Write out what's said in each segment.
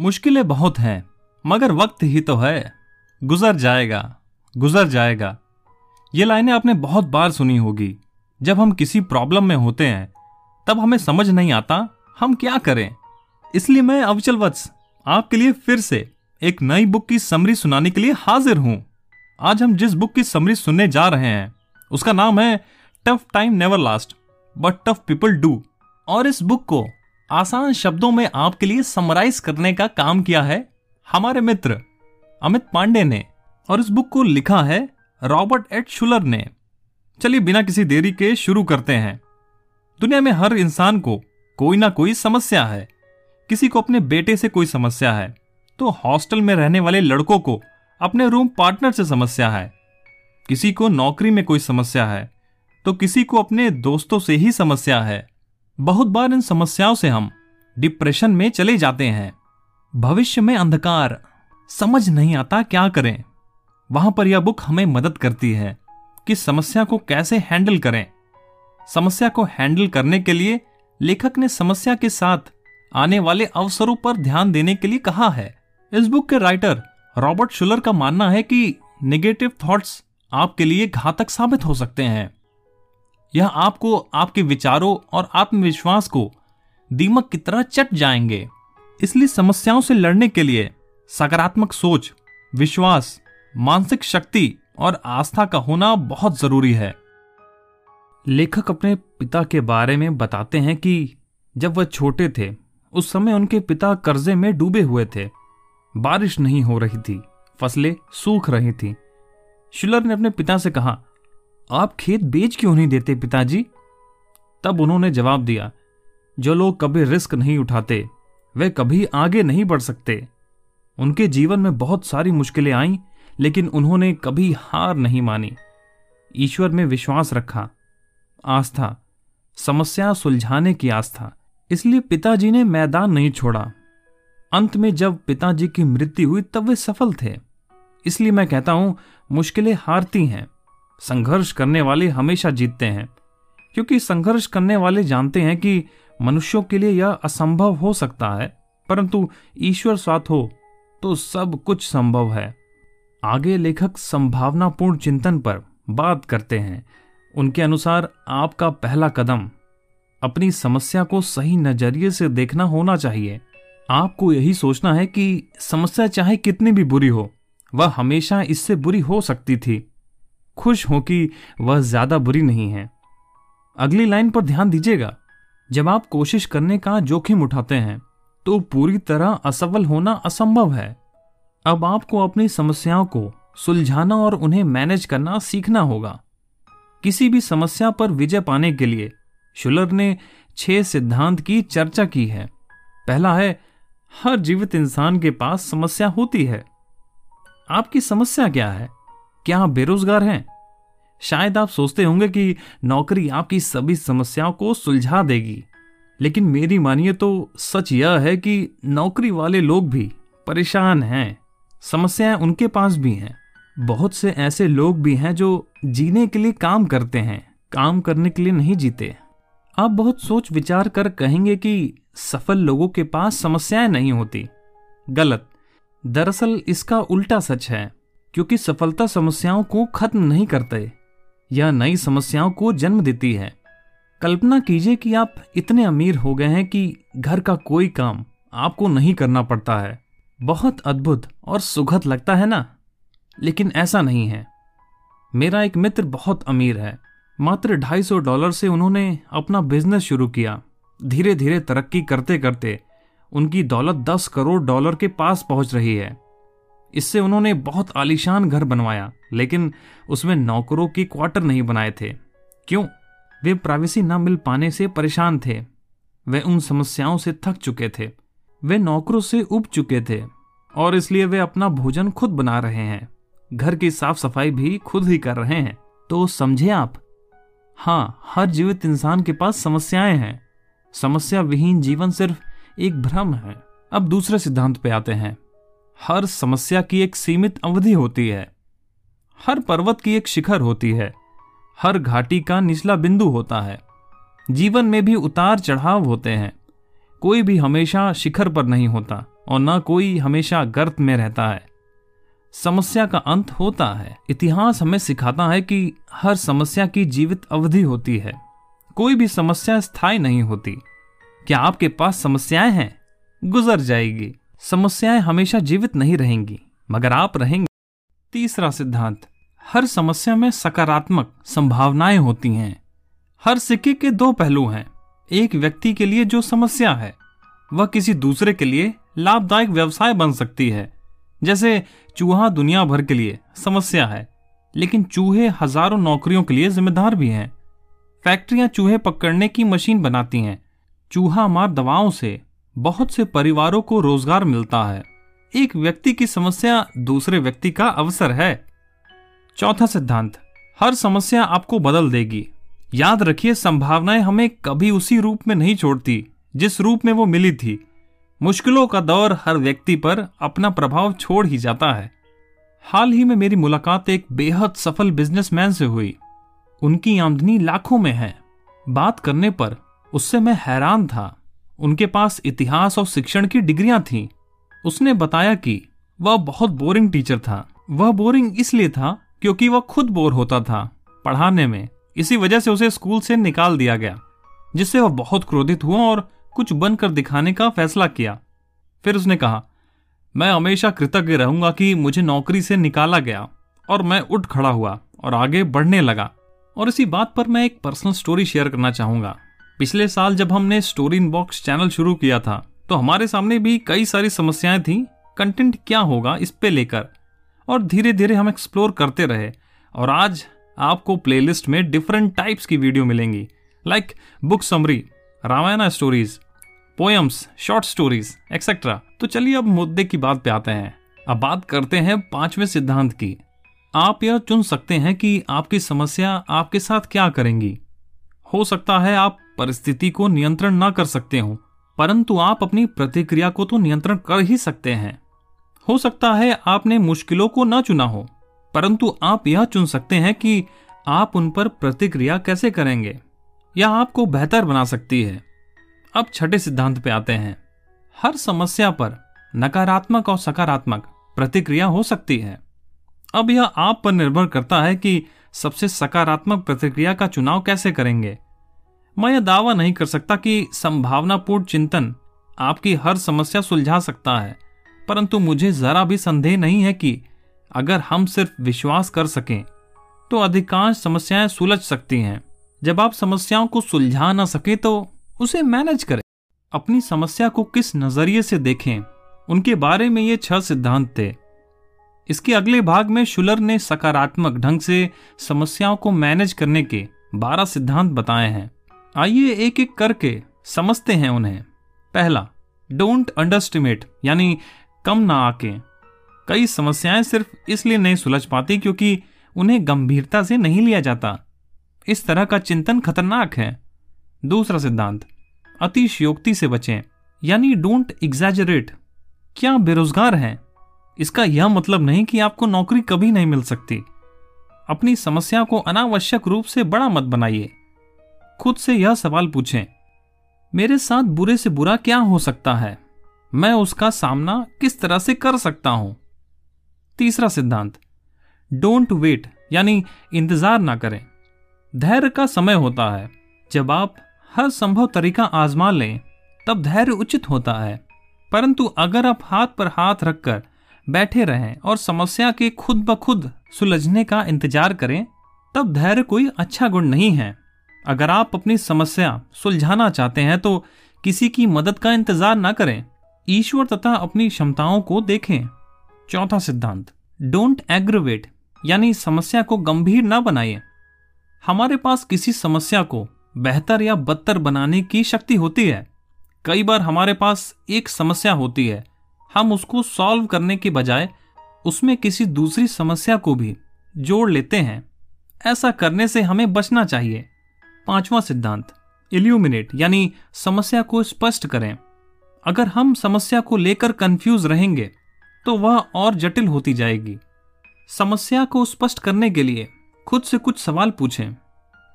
मुश्किलें बहुत हैं, मगर वक्त ही तो है। गुजर जाएगा गुजर जाएगा। ये लाइनें आपने बहुत बार सुनी होगी। जब हम किसी प्रॉब्लम में होते हैं, तब हमें समझ नहीं आता, हम क्या करें? इसलिए मैं अवचल वत्स आपके लिए फिर से एक नई बुक की समरी सुनाने के लिए हाजिर हूँ। आज हम जिस बुक की समरी सुनने जा रहे हैं, उसका नाम है tough time never last but tough people do और इस बुक को आसान शब्दों में आपके लिए समराइज करने का काम किया है हमारे मित्र अमित पांडे ने और इस बुक को लिखा है रॉबर्ट एट शुलर ने। चलिए बिना किसी देरी के शुरू करते हैं। दुनिया में हर इंसान को कोई ना कोई समस्या है। किसी को अपने बेटे से कोई समस्या है। तो हॉस्टल में रहने वाले लड़कों को अपने रूम पार्टनर से समस्या है। किसी को नौकरी में कोई समस्या है। तो किसी को अपने दोस्तों से ही समस्या है। बहुत बार इन समस्याओं से हम डिप्रेशन में चले जाते हैं। भविष्य में अंधकार, समझ नहीं आता क्या करें। वहाँ पर यह बुक हमें मदद करती है कि समस्या को कैसे हैंडल करें। समस्या को हैंडल करने के लिए लेखक ने समस्या के साथ आने वाले अवसरों पर ध्यान देने के लिए कहा है। इस बुक के राइटर रॉबर्ट शुलर का मानना है कि नेगेटिव थॉट्स आपके लिए घातक साबित हो सकते हैं। यह आपको, आपके विचारों और आत्मविश्वास को दीमक की तरह चट जाएँगे। इसलिए समस्याओं से लड़ने के लिए सकारात्मक सोच, विश्वास, मानसिक शक्ति और आस्था का होना बहुत ज़रूरी है। लेखक अपने पिता के बारे में बताते हैं कि जब वह छोटे थे, उस समय उनके पिता कर्जे में डूबे हुए थे। बारिश नहीं हो रही थी, फ़सलें सूख रही थी। शिलर ने अपने पिता से कहा आप खेत बेच क्यों नहीं देते पिताजी? तब उन्होंने जवाब दिया, जो लोग कभी रिस्क नहीं उठाते, वे कभी आगे नहीं बढ़ सकते। उनके जीवन में बहुत सारी मुश्किलें आईं, लेकिन उन्होंने कभी हार नहीं मानी। ईश्वर में विश्वास रखा, आस्था, समस्या सुलझाने की आस्था। इसलिए पिताजी ने मैदान नहीं छोड़ा। अंत में जब पिताजी की मृत्यु हुई, तब वे सफल थे। इसलिए मैं कहता हूँ, मुश्किलें हारती हैं। संघर्ष करने वाले हमेशा जीतते हैं, क्योंकि संघर्ष करने वाले जानते हैं कि मनुष्यों के लिए यह असंभव हो सकता है, परंतु ईश्वर साथ हो तो सब कुछ संभव है। आगे लेखक संभावनापूर्ण चिंतन पर बात करते हैं। उनके अनुसार आपका पहला कदम, अपनी समस्या को सही नज़रिए से देखना होना चाहिए। आपको यही सोचना है कि समस्या चाहे कितनी भी बुरी हो, वह हमेशा इससे बुरी हो सकती थी। खुश हो कि वह ज़्यादा बुरी नहीं है। अगली लाइन पर ध्यान दीजिएगा। जब आप कोशिश करने का जोखिम उठाते हैं तो पूरी तरह असफल होना असंभव है। अब आपको अपनी समस्याओं को सुलझाना और उन्हें मैनेज करना सीखना होगा। किसी भी समस्या पर विजय पाने के लिए शुलर ने छह सिद्धांत की चर्चा की है। पहला है, हर जीवित इंसान के पास समस्या होती है। आपकी समस्या क्या है? क्या आप बेरोजगार हैं? शायद आप सोचते होंगे कि नौकरी आपकी सभी समस्याओं को सुलझा देगी। लेकिन मेरी मानिए तो सच यह है कि नौकरी वाले लोग भी परेशान हैं। समस्याएँ उनके पास भी हैं। बहुत से ऐसे लोग भी हैं जो जीने के लिए काम करते हैं, काम करने के लिए नहीं जीते। आप बहुत सोच विचार कर कहेंगे कि सफल लोगों के पास समस्याएँ नहीं होती। गलत। दरअसल इसका उल्टा सच है। क्योंकि सफलता समस्याओं को खत्म नहीं करते यह नई समस्याओं को जन्म देती है। कल्पना कीजिए कि आप इतने अमीर हो गए हैं कि घर का कोई काम आपको नहीं करना पड़ता है। बहुत अद्भुत और सुखद लगता है ना? लेकिन ऐसा नहीं है। मेरा एक मित्र बहुत अमीर है। मात्र ढाई सौ डॉलर से उन्होंने अपना बिज़नेस शुरू किया। धीरे धीरे तरक्की करते करते उनकी दौलत दस करोड़ डॉलर के पास पहुँच रही है। इससे उन्होंने बहुत आलीशान घर बनवाया, लेकिन उसमें नौकरों की क्वार्टर नहीं बनाए थे। क्यों? वे प्राइवेसी न मिल पाने से परेशान थे। वे उन समस्याओं से थक चुके थे। वे नौकरों से उब चुके थे, और इसलिए वे अपना भोजन खुद बना रहे हैं। घर की साफ़ सफ़ाई भी खुद ही कर रहे हैं। तो समझे आप? हाँ हर जीवित इंसान के पास समस्याएँ हैं। समस्या विहीन जीवन सिर्फ़ एक भ्रम है। अब दूसरे सिद्धांत पे आते हैं। हर समस्या की एक सीमित अवधि होती है। हर पर्वत की एक शिखर होती है। हर घाटी का निचला बिंदु होता है। जीवन में भी उतार चढ़ाव होते हैं। कोई भी हमेशा शिखर पर नहीं होता और न कोई हमेशा गर्त में रहता है। समस्या का अंत होता है। इतिहास हमें सिखाता है कि हर समस्या की जीवित अवधि होती है। कोई भी समस्या स्थायी नहीं होती। क्या आपके पास समस्याएँ हैं? गुजर जाएगी। समस्याएँ हमेशा जीवित नहीं रहेंगी, मगर आप रहेंगे। तीसरा सिद्धांत, हर समस्या में सकारात्मक संभावनाएँ होती हैं। हर सिक्के के दो पहलू हैं, एक व्यक्ति के लिए जो समस्या है, वह किसी दूसरे के लिए लाभदायक व्यवसाय बन सकती है। जैसे चूहा दुनिया भर के लिए समस्या है, लेकिन चूहे हज़ारों नौकरियों के लिए जिम्मेदार भी हैं। फैक्ट्रियाँ चूहे पकड़ने की मशीन बनाती हैं, चूहा मार दवाओं से बहुत से परिवारों को रोज़गार मिलता है। एक व्यक्ति की समस्या दूसरे व्यक्ति का अवसर है। चौथा सिद्धांत, हर समस्या आपको बदल देगी। याद रखिए, संभावनाएँ हमें कभी उसी रूप में नहीं छोड़ती, जिस रूप में वो मिली थी। मुश्किलों का दौर हर व्यक्ति पर अपना प्रभाव छोड़ ही जाता है। हाल ही में मेरी मुलाकात एक बेहद सफल बिजनेसमैन से हुई। उनकी आमदनी लाखों में है। बात करने पर उससे मैं हैरान था। उनके पास इतिहास और शिक्षण की डिग्रियाँ थीं। उसने बताया कि वह बहुत बोरिंग टीचर था। वह बोरिंग इसलिए था क्योंकि वह खुद बोर होता था। पढ़ाने में इसी वजह से उसे स्कूल से निकाल दिया गया, जिससे वह बहुत क्रोधित हुआ और कुछ बनकर दिखाने का फैसला किया। फिर उसने कहा, मैं हमेशा कृतज्ञ रहूँगा कि मुझे नौकरी से निकाला गया और मैं उठ खड़ा हुआ और आगे बढ़ने लगा। और इसी बात पर मैं एक पर्सनल स्टोरी शेयर करना चाहूँगा। पिछले साल जब हमने स्टोरी इन बॉक्स चैनल शुरू किया था तो हमारे सामने भी कई सारी समस्याएँ थी, कंटेंट क्या होगा इस पे लेकर। और धीरे धीरे हम एक्सप्लोर करते रहे, और आज आपको प्लेलिस्ट में डिफरेंट टाइप्स की वीडियो मिलेंगी। Like book summary, Ramayan stories poems short stories etcetera तो चलिए अब मुद्दे की बात पे आते हैं। अब बात करते हैं पाँचवें सिद्धांत की। आप यह चुन सकते हैं कि आपकी समस्या आपके साथ क्या करेंगी। हो सकता है आप परिस्थिति को नियंत्रण न कर सकते हो, परंतु आप अपनी प्रतिक्रिया को तो नियंत्रण कर ही सकते हैं। हो सकता है आपने मुश्किलों को न चुना हो, परंतु आप यह चुन सकते हैं कि आप उन पर प्रतिक्रिया कैसे करेंगे यह आपको बेहतर बना सकती है। अब छठे सिद्धांत पे आते हैं। हर समस्या पर नकारात्मक और सकारात्मक प्रतिक्रिया हो सकती है। अब यह आप पर निर्भर करता है कि सबसे सकारात्मक प्रतिक्रिया का चुनाव कैसे करेंगे। मैं यह दावा नहीं कर सकता कि संभावनापूर्ण चिंतन आपकी हर समस्या सुलझा सकता है, परंतु मुझे जरा भी संदेह नहीं है कि अगर हम सिर्फ़ विश्वास कर सकें तो अधिकांश समस्याएँ सुलझ सकती हैं। जब आप समस्याओं को सुलझा ना सके तो उसे मैनेज करें। अपनी समस्या को किस नज़रिए से देखें, उनके बारे में ये छह सिद्धांत थे। इसके अगले भाग में शुलर ने सकारात्मक ढंग से समस्याओं को मैनेज करने के बारह सिद्धांत बताए हैं। आइए एक एक करके समझते हैं उन्हें। पहला डोंट अंडरस्टिमेट यानी कम ना आके। कई समस्याएँ सिर्फ़ इसलिए नहीं सुलझ पाती क्योंकि उन्हें गंभीरता से नहीं लिया जाता। इस तरह का चिंतन खतरनाक है। दूसरा सिद्धांत, अतिशयोक्ति से बचें, यानी डोंट एग्जैजरेट क्या बेरोजगार हैं? इसका यह मतलब नहीं कि आपको नौकरी कभी नहीं मिल सकती। अपनी समस्या को अनावश्यक रूप से बड़ा मत बनाइए। खुद से यह सवाल पूछें, मेरे साथ बुरे से बुरा क्या हो सकता है? मैं उसका सामना किस तरह से कर सकता हूँ? तीसरा सिद्धांत, डोंट वेट, यानी इंतज़ार ना करें। धैर्य का समय होता है। जब आप हर संभव तरीका आजमा लें, तब धैर्य उचित होता है। परंतु अगर आप हाथ पर हाथ रखकर बैठे रहें और समस्या के खुद ब खुद सुलझने का इंतज़ार करें, तब धैर्य कोई अच्छा गुण नहीं है। अगर आप अपनी समस्या सुलझाना चाहते हैं तो किसी की मदद का इंतज़ार ना करें। ईश्वर तथा अपनी क्षमताओं को देखें। चौथा सिद्धांत डोंट एग्रोवेट यानी समस्या को गंभीर ना बनाइए हमारे पास किसी समस्या को बेहतर या बदतर बनाने की शक्ति होती है। कई बार हमारे पास एक समस्या होती है, हम उसको सॉल्व करने के बजाय उसमें किसी दूसरी समस्या को भी जोड़ लेते हैं। ऐसा करने से हमें बचना चाहिए। पांचवा सिद्धांत इल्यूमिनेट यानी समस्या को स्पष्ट करें। अगर हम समस्या को लेकर कंफ्यूज रहेंगे तो वह और जटिल होती जाएगी। समस्या को स्पष्ट करने के लिए खुद से कुछ सवाल पूछें।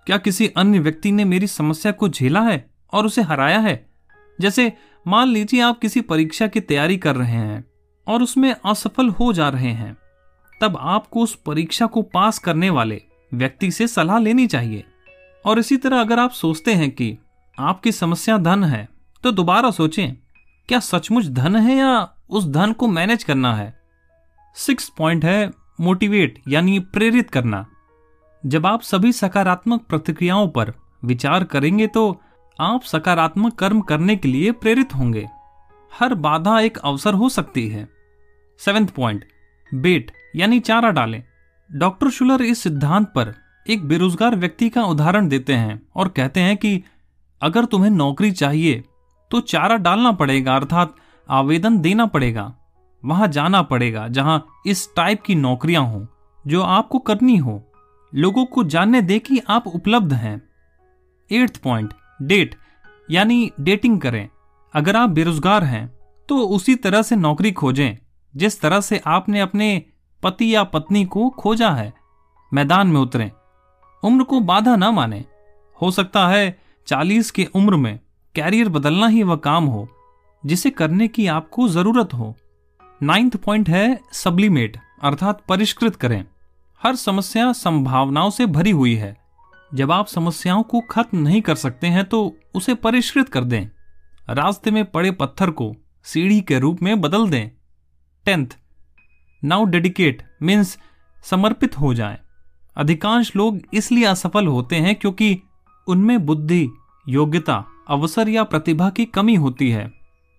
क्या किसी अन्य व्यक्ति ने मेरी समस्या को झेला है और उसे हराया है? जैसे, मान लीजिए आप किसी परीक्षा की तैयारी कर रहे हैं और उसमें असफल हो जा रहे हैं। तब आपको उस परीक्षा को पास करने वाले व्यक्ति से सलाह लेनी चाहिए। और इसी तरह अगर आप सोचते हैं कि आपकी समस्या धन है तो दोबारा सोचें, क्या सचमुच धन है या उस धन को मैनेज करना है? सिक्स पॉइंट है मोटिवेट यानी प्रेरित करना। जब आप सभी सकारात्मक प्रतिक्रियाओं पर विचार करेंगे तो आप सकारात्मक कर्म करने के लिए प्रेरित होंगे। हर बाधा एक अवसर हो सकती है। सेवेंथ पॉइंट बेट यानी चारा डालें। डॉक्टर शुलर इस सिद्धांत पर एक बेरोजगार व्यक्ति का उदाहरण देते हैं और कहते हैं कि अगर तुम्हें नौकरी चाहिए तो चारा डालना पड़ेगा, अर्थात आवेदन देना पड़ेगा, वहाँ जाना पड़ेगा, जहाँ इस टाइप की नौकरियाँ हो, जो आपको करनी हो। लोगों को जानने दे कि आप उपलब्ध हैं। एट्थ पॉइंट डेट यानी डेटिंग करें। अगर आप बेरोजगार हैं तो उसी तरह से नौकरी खोजें, जिस तरह से आपने अपने पति या पत्नी को खोजा है। मैदान में उतरें। उम्र को बाधा ना माने। हो सकता है चालीस की उम्र में कैरियर बदलना ही वह काम हो, जिसे करने की आपको ज़रूरत हो। नाइन्थ पॉइंट है सब्लिमेट, अर्थात परिष्कृत करें। हर समस्या संभावनाओं से भरी हुई है। जब आप समस्याओं को खत्म नहीं कर सकते हैं तो उसे परिष्कृत कर दें। रास्ते में पड़े पत्थर को सीढ़ी के रूप में बदल दें। टेंथ, नाउ डेडिकेट मीन्स समर्पित हो जाएँ। अधिकांश लोग इसलिए असफल होते हैं क्योंकि उनमें बुद्धि, योग्यता, अवसर या प्रतिभा की कमी होती है,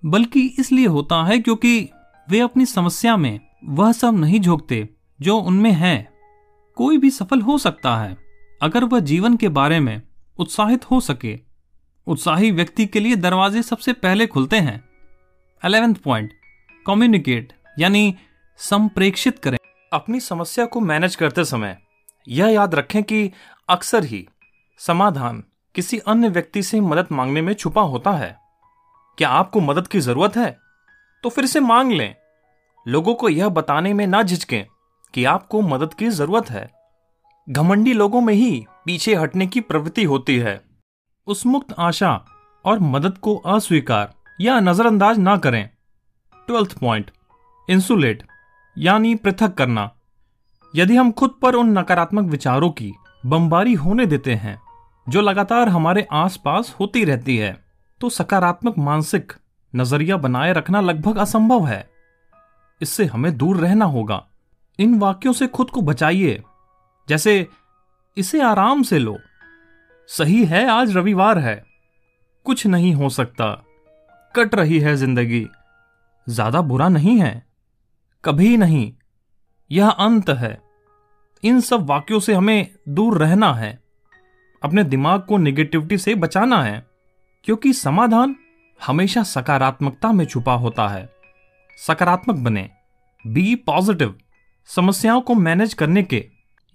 बल्कि इसलिए होता है क्योंकि वे अपनी समस्या में वह सब नहीं झोंकते जो उनमें है। कोई भी सफल हो सकता है, अगर वह जीवन के बारे में उत्साहित हो सके। उत्साही व्यक्ति के लिए दरवाजे सबसे पहले खुलते हैं। अलेवेंथ पॉइंट, कम्युनिकेट, यानी संप्रेक्षित करें। अपनी समस्या को मैनेज करते समय यह याद रखें कि अक्सर ही समाधान किसी अन्य व्यक्ति से मदद मांगने में छुपा होता है। क्या आपको मदद की ज़रूरत है? तो फिर से मांग लें। लोगों को यह बताने में ना झिझकें कि आपको मदद की ज़रूरत है। घमंडी लोगों में ही पीछे हटने की प्रवृत्ति होती है। उस मुक्त आशा और मदद को अस्वीकार या नजरअंदाज ना करें। ट्वेल्थ पॉइंट, इंसुलेट, यानी पृथक करना। यदि हम खुद पर उन नकारात्मक विचारों की बमबारी होने देते हैं, जो लगातार हमारे आसपास होती रहती है तो सकारात्मक मानसिक नज़रिया बनाए रखना लगभग असंभव है। इससे हमें दूर रहना होगा। इन वाक्यों से खुद को बचाइए। जैसे, इसे आराम से लो। सही है, आज रविवार है। कुछ नहीं हो सकता। कट रही है ज़िंदगी। ज़्यादा बुरा नहीं है। कभी नहीं। यह अंत है। इन सब वाक्यों से हमें दूर रहना है। अपने दिमाग को निगेटिविटी से बचाना है, क्योंकि समाधान हमेशा सकारात्मकता में छुपा होता है। सकारात्मक बने। बी पॉजिटिव समस्याओं को मैनेज करने के।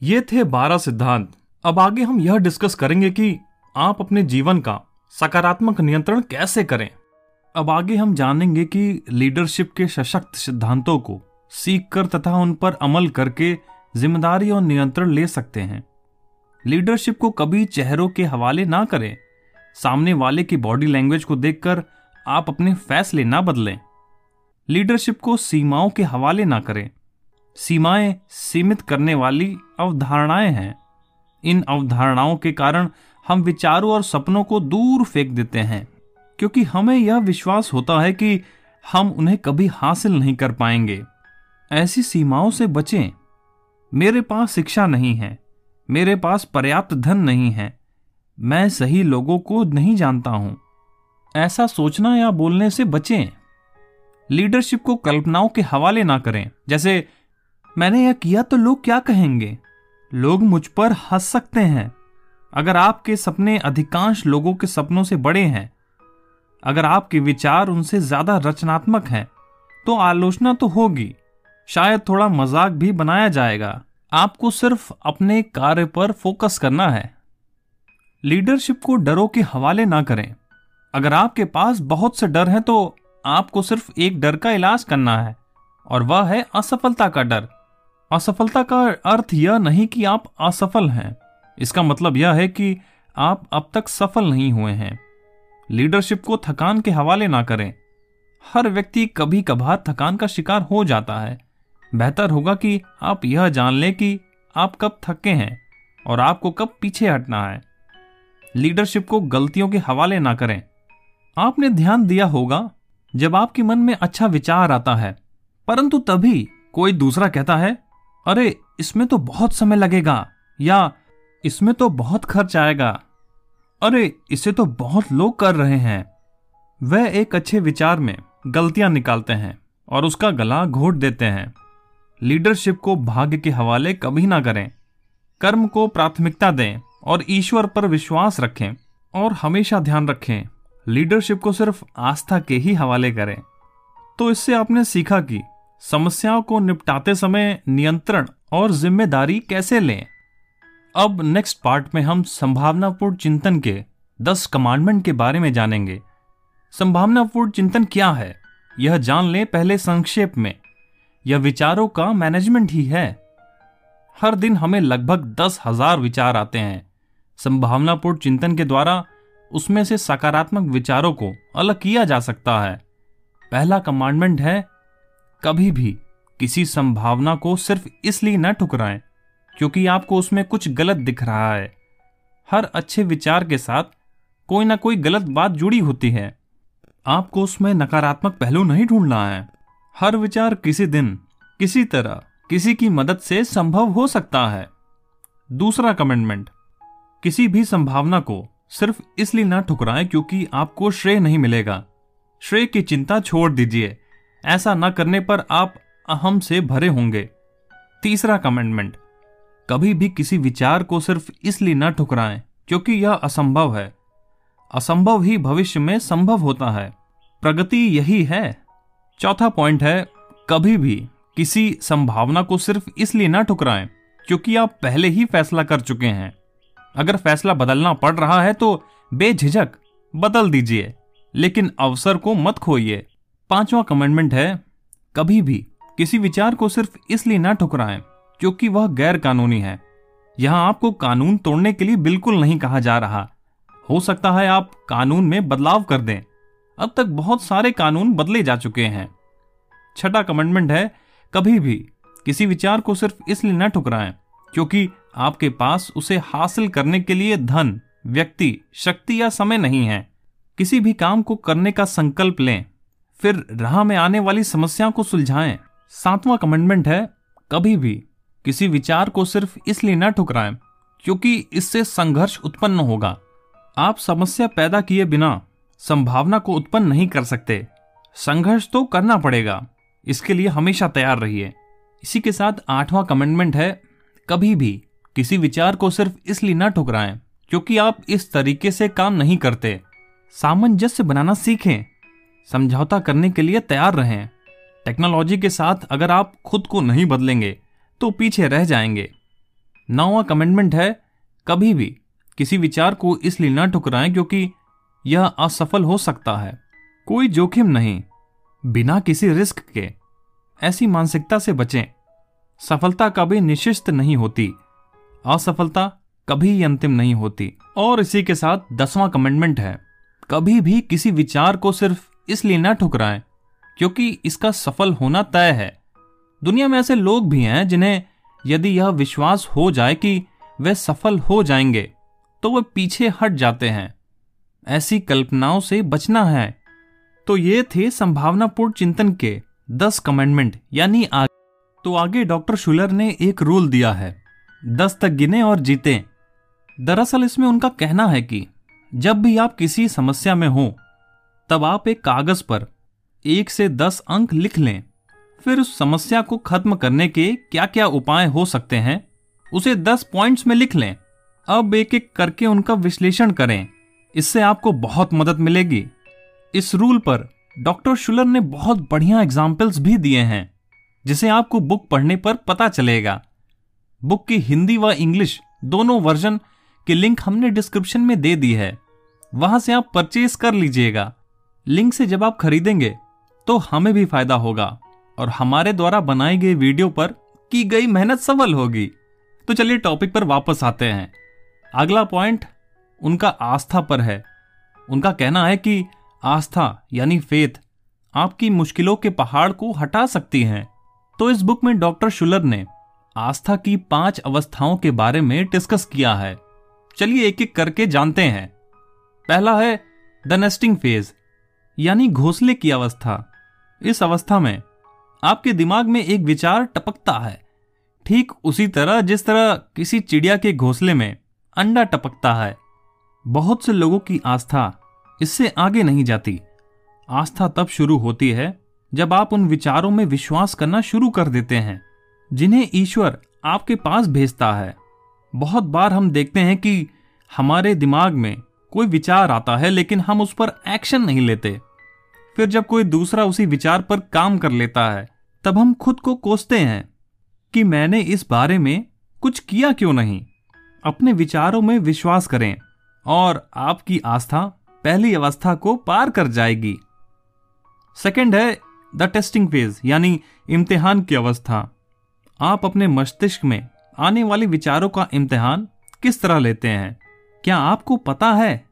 ये थे बारह सिद्धांत। अब आगे हम यह डिस्कस करेंगे कि आप अपने जीवन का सकारात्मक नियंत्रण कैसे करें। अब आगे हम जानेंगे कि लीडरशिप के सशक्त सिद्धांतों को सीखकर तथा उन पर अमल करके ज़िम्मेदारी और नियंत्रण ले सकते हैं। लीडरशिप को कभी चेहरों के हवाले ना करें। सामने वाले की बॉडी लैंग्वेज को देखकर आप अपने फैसले ना बदलें। लीडरशिप को सीमाओं के हवाले ना करें। सीमाएँ सीमित करने वाली अवधारणाएँ हैं। इन अवधारणाओं के कारण हम विचारों और सपनों को दूर फेंक देते हैं, क्योंकि हमें यह विश्वास होता है कि हम उन्हें कभी हासिल नहीं कर पाएँगे। ऐसी सीमाओं से बचें। मेरे पास शिक्षा नहीं है, मेरे पास पर्याप्त धन नहीं है, मैं सही लोगों को नहीं जानता हूँ। ऐसा सोचना या बोलने से बचें। लीडरशिप को कल्पनाओं के हवाले ना करें। जैसे, मैंने यह किया तो लोग क्या कहेंगे? लोग मुझ पर हंस सकते हैं। अगर आपके सपने अधिकांश लोगों के सपनों से बड़े हैं, अगर आपके विचार उनसे ज़्यादा रचनात्मक हैं तो आलोचना तो होगी। शायद थोड़ा मज़ाक भी बनाया जाएगा। आपको सिर्फ़ अपने कार्य पर फोकस करना है। लीडरशिप को डरों के हवाले ना करें। अगर आपके पास बहुत से डर हैं तो आपको सिर्फ़ एक डर का इलाज करना है, और वह है असफलता का डर। असफलता का अर्थ यह नहीं कि आप असफल हैं। इसका मतलब यह है कि आप अब तक सफल नहीं हुए हैं। लीडरशिप को थकान के हवाले ना करें। हर व्यक्ति कभी कभार थकान का शिकार हो जाता है। बेहतर होगा कि आप यह जान लें कि आप कब थके हैं और आपको कब पीछे हटना है। लीडरशिप को गलतियों के हवाले ना करें। आपने ध्यान दिया होगा, जब आपके मन में अच्छा विचार आता है, परंतु तभी कोई दूसरा कहता है, अरे, इसमें तो बहुत समय लगेगा या, इसमें तो बहुत खर्च आएगा अरे, इसे तो बहुत लोग कर रहे हैं। वह एक अच्छे विचार में गलतियाँ निकालते हैं और उसका गला घोट देते हैं। लीडरशिप को भाग्य के हवाले कभी ना करें। कर्म को प्राथमिकता दें और ईश्वर पर विश्वास रखें और हमेशा ध्यान रखें। लीडरशिप को सिर्फ़ आस्था के ही हवाले करें। तो इससे आपने सीखा कि समस्याओं को निपटाते समय नियंत्रण और ज़िम्मेदारी कैसे लें। अब नेक्स्ट पार्ट में हम संभावनापूर्ण चिंतन के दस कमांडमेंट के बारे में जानेंगे। संभावनापूर्ण चिंतन क्या है? यह जान लें पहले संक्षेप में। यह विचारों का मैनेजमेंट ही है। हर दिन हमें लगभग दस हज़ार विचार आते हैं। संभावनापूर्ण चिंतन के द्वारा उसमें से सकारात्मक विचारों को अलग किया जा सकता है। पहला कमांडमेंट है, कभी भी किसी संभावना को सिर्फ़ इसलिए न ठुकराएँ, क्योंकि आपको उसमें कुछ गलत दिख रहा है। हर अच्छे विचार के साथ कोई ना कोई गलत बात जुड़ी होती है। आपको उसमें नकारात्मक पहलू नहीं ढूंढना है। हर विचार किसी दिन, किसी तरह, किसी की मदद से संभव हो सकता है। दूसरा कमेंटमेंट, किसी भी संभावना को सिर्फ़ इसलिए ना ठुकराएँ क्योंकि आपको श्रेय नहीं मिलेगा। श्रेय की चिंता छोड़ दीजिए। ऐसा ना करने पर आप अहम से भरे होंगे। तीसरा कमेंटमेंट, कभी भी किसी विचार को सिर्फ़ इसलिए ना ठुकराएँ क्योंकि यह असंभव है। असंभव ही भविष्य में संभव होता है। प्रगति यही है। चौथा पॉइंट है, कभी भी किसी संभावना को सिर्फ़ इसलिए ना ठुकराएँ, क्योंकि आप पहले ही फैसला कर चुके हैं। अगर फैसला बदलना पड़ रहा है तो बेझिझक बदल दीजिए, लेकिन अवसर को मत खोइए। पांचवा कमेंटमेंट है, कभी भी किसी विचार को सिर्फ़ इसलिए ना ठुकराएँ, क्योंकि वह गैर कानूनी है। यहाँ आपको कानून तोड़ने के लिए बिल्कुल नहीं कहा जा रहा। हो सकता है आप कानून में बदलाव कर दें। अब तक बहुत सारे कानून बदले जा चुके हैं। छठा कमेंटमेंट है, कभी भी किसी विचार को सिर्फ़ इसलिए न ठुकराएँ, क्योंकि आपके पास उसे हासिल करने के लिए धन, व्यक्ति, शक्ति या समय नहीं है। किसी भी काम को करने का संकल्प लें, फिर राह में आने वाली समस्या को सुलझाएँ। सातवां कमेंटमेंट है, कभी भी किसी विचार को सिर्फ़ इसलिए न ठुकराएँ, क्योंकि इससे संघर्ष उत्पन्न होगा। आप समस्या पैदा किए बिना संभावना को उत्पन्न नहीं कर सकते। संघर्ष तो करना पड़ेगा। इसके लिए हमेशा तैयार रहिए। इसी के साथ आठवां कमेंटमेंट है, कभी भी किसी विचार को सिर्फ़ इसलिए न ठुकराएँ, क्योंकि आप इस तरीके से काम नहीं करते। सामंजस्य बनाना सीखें, समझौता करने के लिए तैयार रहें। टेक्नोलॉजी के साथ अगर आप खुद को नहीं बदलेंगे तो पीछे रह जाएँगे। नौवा कमेंटमेंट है, कभी भी किसी विचार को इसलिए न ठुकराएँ, क्योंकि यह असफल हो सकता है। कोई जोखिम नहीं। बिना किसी रिस्क के। ऐसी मानसिकता से बचें। सफलता कभी निशिस्त नहीं होती। असफलता कभी अंतिम नहीं होती। और इसी के साथ दसवां कमेंटमेंट है। कभी भी किसी विचार को सिर्फ़ इसलिए न ठुकराएँ, क्योंकि इसका सफल होना तय है। दुनिया में ऐसे लोग भी हैं जिन्हें यदि यह विश्वास हो जाए कि वे सफल हो जाएँगे तो वे पीछे हट जाते हैं। ऐसी कल्पनाओं से बचना है। तो ये थे संभावनापूर्ण चिंतन के दस कमेंडमेंट यानी आगे। तो आगे डॉक्टर शुलर ने एक रूल दिया है, दस तक गिने और जीते। दरअसल इसमें उनका कहना है कि जब भी आप किसी समस्या में हो, तब आप एक कागज़ पर एक से दस अंक लिख लें। फिर उस समस्या को खत्म करने के क्या क्या उपाय हो सकते हैं, उसे दस पॉइंट्स में लिख लें। अब एक एक करके उनका विश्लेषण करें। इससे आपको बहुत मदद मिलेगी। इस रूल पर डॉक्टर शुलर ने बहुत बढ़िया एग्जाम्पल्स भी दिए हैं, जिसे आपको बुक पढ़ने पर पता चलेगा। बुक की हिंदी व इंग्लिश दोनों वर्जन की लिंक हमने डिस्क्रिप्शन में दे दी है। वहाँ से आप परचेज कर लीजिएगा। लिंक से जब आप खरीदेंगे तो हमें भी फ़ायदा होगा और हमारे द्वारा बनाई गई वीडियो पर की गई मेहनत सफल होगी। तो चलिए टॉपिक पर वापस आते हैं। अगला पॉइंट उनका आस्था पर है। उनका कहना है कि आस्था यानी फेथ आपकी मुश्किलों के पहाड़ को हटा सकती हैं। तो इस बुक में डॉक्टर शुलर ने आस्था की पाँच अवस्थाओं के बारे में डिस्कस किया है। चलिए एक एक करके जानते हैं। पहला है द नेस्टिंग फ़ेज़ यानी घोंसले की अवस्था। इस अवस्था में आपके दिमाग में एक विचार टपकता है। ठीक उसी तरह जिस तरह किसी चिड़िया के घोंसले में अंडा टपकता है। बहुत से लोगों की आस्था इससे आगे नहीं जाती। आस्था तब शुरू होती है जब आप उन विचारों में विश्वास करना शुरू कर देते हैं, जिन्हें ईश्वर आपके पास भेजता है। बहुत बार हम देखते हैं कि हमारे दिमाग में कोई विचार आता है, लेकिन हम उस पर एक्शन नहीं लेते। फिर जब कोई दूसरा उसी विचार पर काम कर लेता है, तब हम खुद को कोसते हैं कि मैंने इस बारे में कुछ किया क्यों नहीं? अपने विचारों में विश्वास करें और आपकी आस्था पहली अवस्था को पार कर जाएगी। सेकंड है द टेस्टिंग फ़ेज़ यानी इम्तिहान की अवस्था। आप अपने मस्तिष्क में आने वाले विचारों का इम्तिहान किस तरह लेते हैं? क्या आपको पता है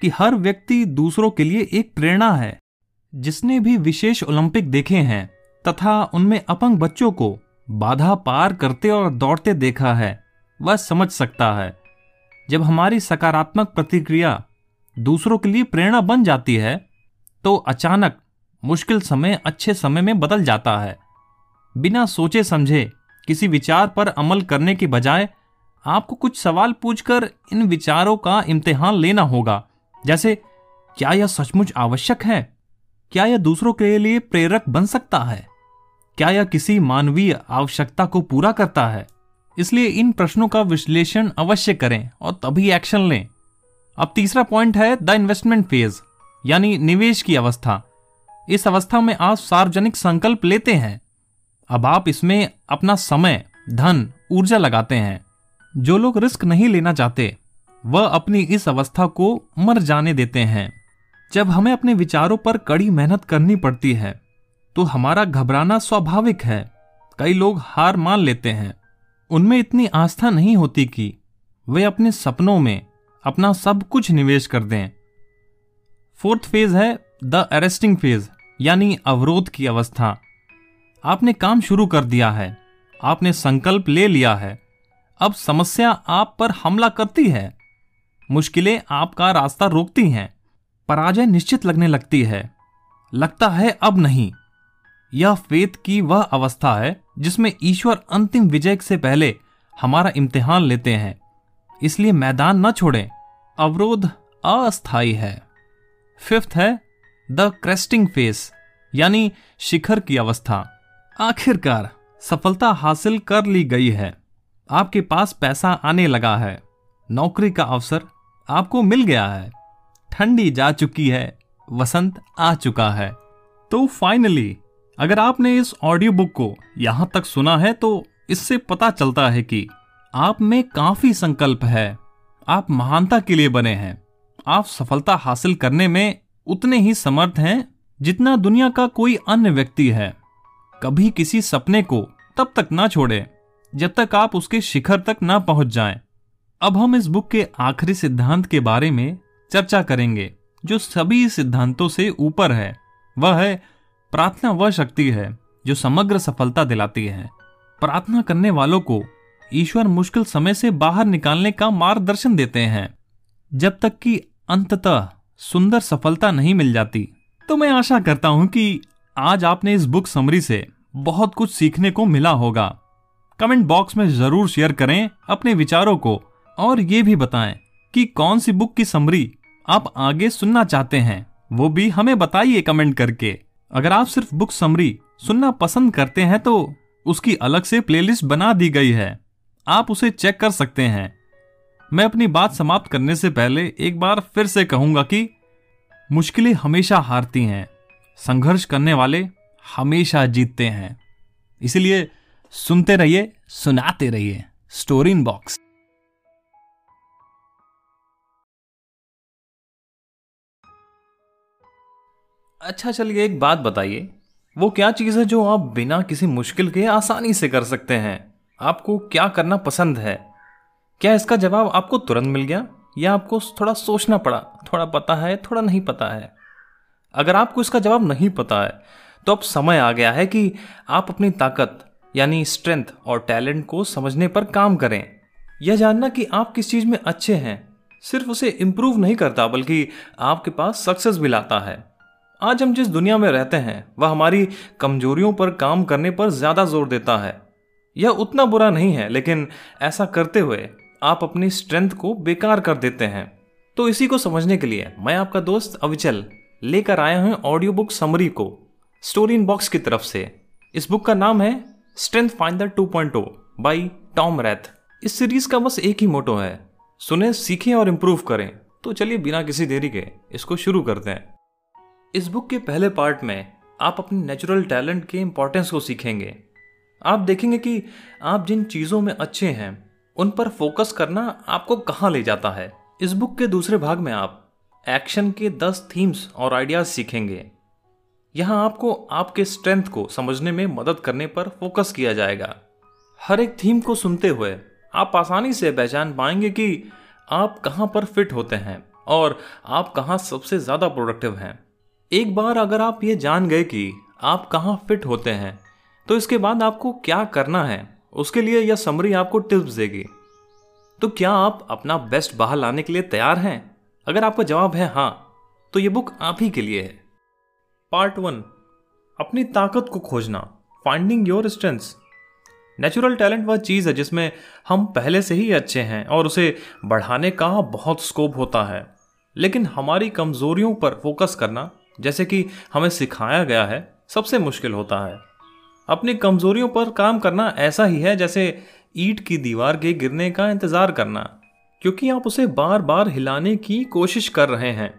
कि हर व्यक्ति दूसरों के लिए एक प्रेरणा है? जिसने भी विशेष ओलंपिक देखे हैं, तथा उनमें अपंग बच्चों को बाधा पार करते और दौड़ते देखा है, वह समझ सकता है। जब हमारी सकारात्मक प्रतिक्रिया दूसरों के लिए प्रेरणा बन जाती है तो अचानक मुश्किल समय अच्छे समय में बदल जाता है। बिना सोचे समझे, किसी विचार पर अमल करने के बजाय आपको कुछ सवाल पूछकर इन विचारों का इम्तिहान लेना होगा। जैसे, क्या यह सचमुच आवश्यक है? क्या यह दूसरों के लिए प्रेरक बन सकता है? क्या यह किसी मानवीय आवश्यकता को पूरा करता है? इसलिए इन प्रश्नों का विश्लेषण अवश्य करें और तभी एक्शन लें। अब तीसरा पॉइंट है द इन्वेस्टमेंट फ़ेज़ यानी निवेश की अवस्था। इस अवस्था में आप सार्वजनिक संकल्प लेते हैं। अब आप इसमें अपना समय, धन, ऊर्जा लगाते हैं। जो लोग रिस्क नहीं लेना चाहते, वह अपनी इस अवस्था को मर जाने देते हैं। जब हमें अपने विचारों पर कड़ी मेहनत करनी पड़ती है तो हमारा घबराना स्वाभाविक है। कई लोग हार मान लेते हैं। उनमें इतनी आस्था नहीं होती कि वे अपने सपनों में अपना सब कुछ निवेश कर दें। फोर्थ फ़ेज़ है द अरेस्टिंग फ़ेज़ यानी अवरोध की अवस्था। आपने काम शुरू कर दिया है, आपने संकल्प ले लिया है। अब समस्या आप पर हमला करती है। मुश्किलें आपका रास्ता रोकती हैं, पराजय निश्चित लगने लगती है। लगता है अब नहीं। यह फेत की वह अवस्था है जिसमें ईश्वर अंतिम विजय से पहले हमारा इम्तिहान लेते हैं। इसलिए मैदान न छोड़ें। अवरोध अस्थायी है। फिफ्थ है द क्रेस्टिंग फेस यानी शिखर की अवस्था। आखिरकार, सफलता हासिल कर ली गई है। आपके पास पैसा आने लगा है। नौकरी का अवसर आपको मिल गया है। ठंडी जा चुकी है, वसंत आ चुका है। तो फाइनली अगर आपने इस ऑडियो बुक को यहाँ तक सुना है तो इससे पता चलता है कि आप में काफ़ी संकल्प है। आप महानता के लिए बने हैं। आप सफलता हासिल करने में उतने ही समर्थ हैं जितना दुनिया का कोई अन्य व्यक्ति है। कभी किसी सपने को तब तक ना छोड़े, जब तक आप उसके शिखर तक ना पहुँच जाएँ। अब हम इस बुक के आखिरी सिद्धांत के बारे में चर्चा करेंगे, जो सभी सिद्धांतों से ऊपर है। वह है प्रार्थना वह शक्ति है, जो समग्र सफलता दिलाती है। प्रार्थना करने वालों को ईश्वर मुश्किल समय से बाहर निकालने का मार्गदर्शन देते हैं। जब तक कि अंततः सुंदर सफलता नहीं मिल जाती। तो मैं आशा करता हूँ कि आज आपने इस बुक समरी से बहुत कुछ सीखने को मिला होगा। कमेंट बॉक्स में ज़रूर शेयर करें अपने विचारों को और ये भी बताएँ कि कौन सी बुक की समरी आप आगे सुनना चाहते हैं, वो भी हमें बताइए कमेंट करके। अगर आप सिर्फ़ बुक समरी सुनना पसंद करते हैं तो उसकी अलग से प्लेलिस्ट बना दी गई है। आप उसे चेक कर सकते हैं। मैं अपनी बात समाप्त करने से पहले एक बार फिर से कहूँगा कि मुश्किलें हमेशा हारती हैं। संघर्ष करने वाले हमेशा जीतते हैं। इसलिए सुनते रहिए, सुनाते रहिए स्टोरी इन बॉक्स अच्छा चलिए एक बात बताइए। वो क्या चीज़ है जो आप बिना किसी मुश्किल के आसानी से कर सकते हैं? आपको क्या करना पसंद है? क्या इसका जवाब आपको तुरंत मिल गया? या आपको थोड़ा सोचना पड़ा? थोड़ा पता है, थोड़ा नहीं पता है। अगर आपको इसका जवाब नहीं पता है तो अब समय आ गया है कि आप अपनी ताकत, यानी स्ट्रेंथ और टैलेंट को समझने पर काम करें। यह जानना कि आप किस चीज़ में अच्छे हैं। सिर्फ़ उसे इम्प्रूव नहीं करता, बल्कि आपके पास सक्सेस भी लाता है। आज हम जिस दुनिया में रहते हैं, वह हमारी कमजोरियों पर काम करने पर ज़्यादा ज़ोर देता है। यह उतना बुरा नहीं है, लेकिन ऐसा करते हुए आप अपनी स्ट्रेंथ को बेकार कर देते हैं। तो इसी को समझने के लिए मैं आपका दोस्त अविचल लेकर आया हूँ ऑडियो बुक समरी को स्टोरी इन बॉक्स की तरफ़ से। इस बुक का नाम है strength finder 2.0 by Tom Rath इस सीरीज़ का बस एक ही मोटो है, सुने, सीखें और इम्प्रूव करें। तो चलिए बिना किसी देरी के इसको शुरू करते हैं। इस बुक के पहले पार्ट में आप अपने नेचुरल टैलेंट के इंपॉर्टेंस को सीखेंगे। आप देखेंगे कि आप जिन चीज़ों में अच्छे हैं, उन पर फोकस करना आपको कहाँ ले जाता है? इस बुक के दूसरे भाग में आप एक्शन के दस थीम्स और आइडियाज़ सीखेंगे। यहाँ आपको आपके स्ट्रेंथ को समझने में मदद करने पर फोकस किया जाएगा। हर एक थीम को सुनते हुए आप आसानी से पहचान पाएँगे कि आप कहाँ पर फिट होते हैं और आप कहाँ सबसे ज़्यादा प्रोडक्टिव हैं। एक बार अगर आप ये जान गए कि आप कहाँ फिट होते हैं तो इसके बाद आपको क्या करना है? उसके लिए यह समरी आपको टिप्स देगी। तो क्या आप अपना बेस्ट बाहर लाने के लिए तैयार हैं? अगर आपका जवाब है हाँ तो ये बुक आप ही के लिए है। पार्ट वन अपनी ताकत को खोजना finding your strengths natural talent वह चीज़ है जिसमें हम पहले से ही अच्छे हैं और उसे बढ़ाने का बहुत स्कोप होता है। लेकिन हमारी कमजोरियों पर फोकस करना, जैसे कि हमें सिखाया गया है, सबसे मुश्किल होता है। अपनी कमजोरियों पर काम करना ऐसा ही है जैसे ईट की दीवार के गिरने का इंतज़ार करना, क्योंकि आप उसे बार बार हिलाने की कोशिश कर रहे हैं।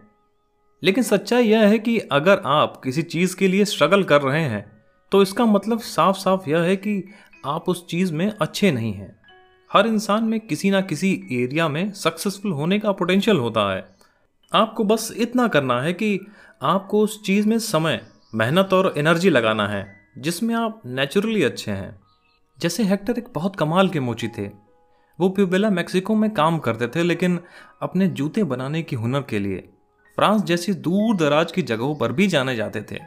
लेकिन सच्चाई यह है कि अगर आप किसी चीज़ के लिए स्ट्रगल कर रहे हैं तो इसका मतलब साफ़ साफ़ यह है कि आप उस चीज़ में अच्छे नहीं हैं। हर इंसान में किसी ना किसी एरिया में सक्सेसफुल होने का पोटेंशियल होता है। आपको बस इतना करना है कि आपको उस चीज़ में समय, मेहनत और एनर्जी लगाना है। जिसमें आप नेचुरली अच्छे हैं। जैसे हेक्टर एक बहुत कमाल के मोची थे। वो प्यूबेला मैक्सिको में काम करते थे, लेकिन अपने जूते बनाने की हुनर के लिए फ्रांस जैसी दूर दराज की जगहों पर भी जाने जाते थे।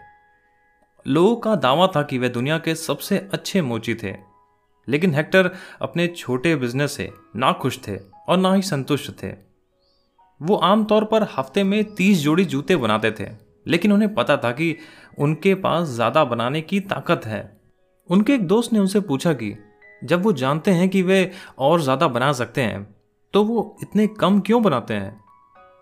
लोगों का दावा था कि वे दुनिया के सबसे अच्छे मोची थे। लेकिन हेक्टर अपने छोटे बिज़नेस से ना खुश थे और ना ही संतुष्ट थे। वो आमतौर पर हफ़्ते में तीस जोड़ी जूते बनाते थे। लेकिन उन्हें पता था कि उनके पास ज़्यादा बनाने की ताकत है। उनके एक दोस्त ने उनसे पूछा कि, जब वो जानते हैं कि वे और ज़्यादा बना सकते हैं तो वो इतने कम क्यों बनाते हैं?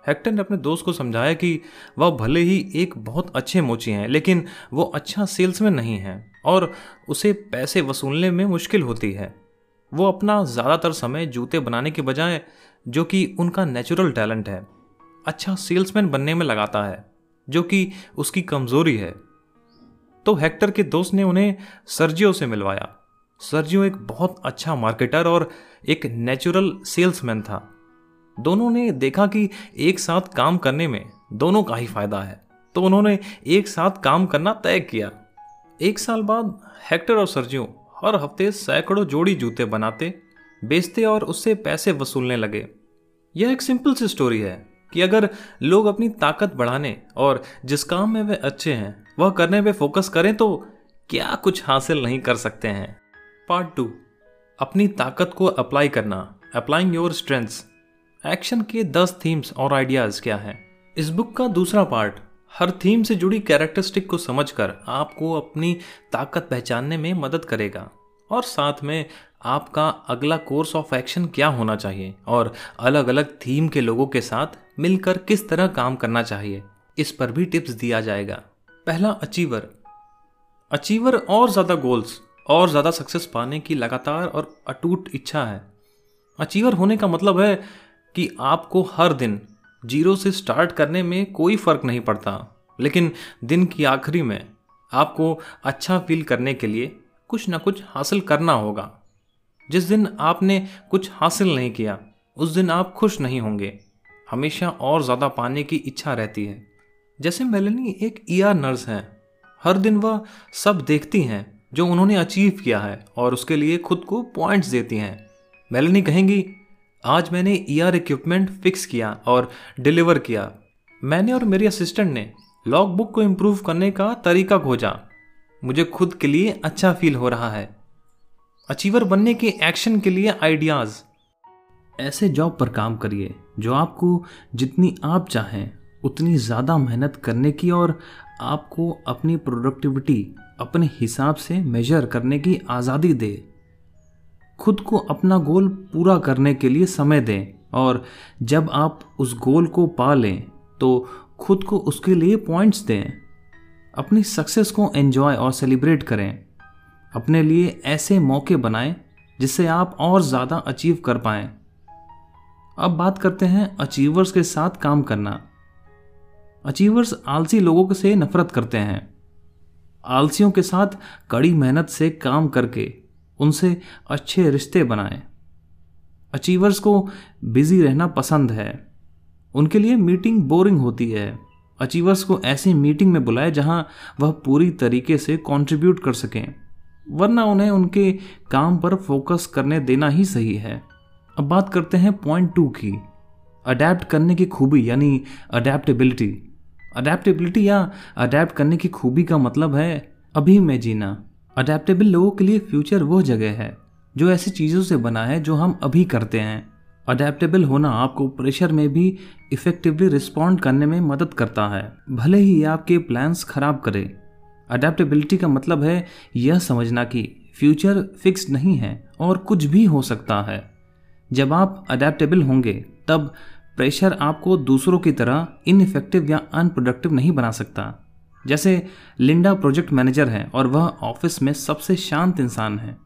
हेक्टर ने अपने दोस्त को समझाया कि वह भले ही एक बहुत अच्छे मोची हैं, लेकिन वो अच्छा सेल्समैन नहीं है और उसे पैसे वसूलने में मुश्किल होती है। वो अपना ज़्यादातर समय जूते बनाने के बजाय, जो कि उनका नेचुरल टैलेंट है अच्छा सेल्समैन बनने में लगाता है। जो कि उसकी कमज़ोरी है। तो हेक्टर के दोस्त ने उन्हें सर्जियो से मिलवाया। सर्जियो एक बहुत अच्छा मार्केटर और एक नेचुरल सेल्समैन था। दोनों ने देखा कि एक साथ काम करने में दोनों का ही फ़ायदा है। तो उन्होंने एक साथ काम करना तय किया। एक साल बाद हेक्टर और सर्जियो हर हफ़्ते सैकड़ों जोड़ी जूते बनाते, बेचते और उससे पैसे वसूलने लगे। यह एक सिंपल सी स्टोरी है। कि अगर लोग अपनी ताकत बढ़ाने और जिस काम में वे अच्छे हैं, वह करने पे फोकस करें तो क्या कुछ हासिल नहीं कर सकते हैं? पार्ट टू अपनी ताकत को अप्लाई करना. अप्लाइंग योर स्ट्रेंथ्स एक्शन के दस थीम्स और आइडियाज़ क्या हैं? इस बुक का दूसरा पार्ट हर थीम से जुड़ी कैरेक्टरिस्टिक को समझकर आपको अपनी ताकत पहचानने में मदद करेगा। और साथ में आपका अगला कोर्स ऑफ़ एक्शन क्या होना चाहिए? और अलग अलग थीम के लोगों के साथ मिलकर किस तरह काम करना चाहिए, इस पर भी टिप्स दिया जाएगा। पहला अचीवर अचीवर और ज़्यादा गोल्स और ज़्यादा सक्सेस पाने की लगातार और अटूट इच्छा है। अचीवर होने का मतलब है कि आपको हर दिन ज़ीरो से स्टार्ट करने में कोई फ़र्क नहीं पड़ता, लेकिन दिन की आखिरी में आपको अच्छा फील करने के लिए कुछ ना कुछ हासिल करना होगा। जिस दिन आपने कुछ हासिल नहीं किया, उस दिन आप खुश नहीं होंगे। हमेशा और ज़्यादा पाने की इच्छा रहती है। जैसे मेलनी एक ईआर e नर्स हैं। हर दिन वह सब देखती हैं जो उन्होंने अचीव किया है और उसके लिए खुद को पॉइंट्स देती हैं। मेलनी कहेंगी, आज मैंने ईआर इक्विपमेंट फिक्स किया और डिलीवर किया। मैंने और मेरी असिस्टेंट ने लॉग बुक को इम्प्रूव करने का तरीका खोजा। मुझे खुद के लिए अच्छा फील हो रहा है। अचीवर बनने के एक्शन के लिए आइडियाज़। ऐसे जॉब पर काम करिए। जो आपको जितनी आप चाहें, उतनी ज़्यादा मेहनत करने की और आपको अपनी प्रोडक्टिविटी अपने हिसाब से मेजर करने की आज़ादी दे। खुद को अपना गोल पूरा करने के लिए समय दें और जब आप उस गोल को पा लें तो खुद को उसके लिए पॉइंट्स दें। अपनी सक्सेस को एंजॉय और सेलिब्रेट करें। अपने लिए ऐसे मौके बनाएँ जिससे आप और ज़्यादा अचीव कर पाएँ। अब बात करते हैं अचीवर्स के साथ काम करना। अचीवर्स आलसी लोगों से नफरत करते हैं। आलसियों के साथ कड़ी मेहनत से काम करके उनसे अच्छे रिश्ते बनाएँ। अचीवर्स को बिज़ी रहना पसंद है। उनके लिए मीटिंग बोरिंग होती है। अचीवर्स को ऐसी मीटिंग में बुलाए जहाँ वह पूरी तरीके से कंट्रीब्यूट कर सकें। वरना उन्हें उनके काम पर फोकस करने देना ही सही है। अब बात करते हैं पॉइंट टू की अडेप्ट करने की खूबी, यानी अडेप्टेबिलिटी अडेप्टेबिलिटी या अडेप्ट करने की खूबी का मतलब है अभी में जीना अडेप्टेबल लोगों के लिए फ्यूचर वो जगह है, जो ऐसी चीज़ों से बना है जो हम अभी करते हैं। अडेप्टेबल होना आपको प्रेशर में भी इफेक्टिवली रिस्पॉन्ड करने में मदद करता है, भले ही आपके प्लान्स खराब करे। अडेप्टेबिलिटी का मतलब है यह समझना कि फ्यूचर फिक्स नहीं है और कुछ भी हो सकता है। जब आप अडेप्टेबल होंगे, तब प्रेशर आपको दूसरों की तरह इनफेक्टिव या अनप्रोडक्टिव नहीं बना सकता। जैसे लिंडा प्रोजेक्ट मैनेजर है और वह ऑफ़िस में सबसे शांत इंसान है।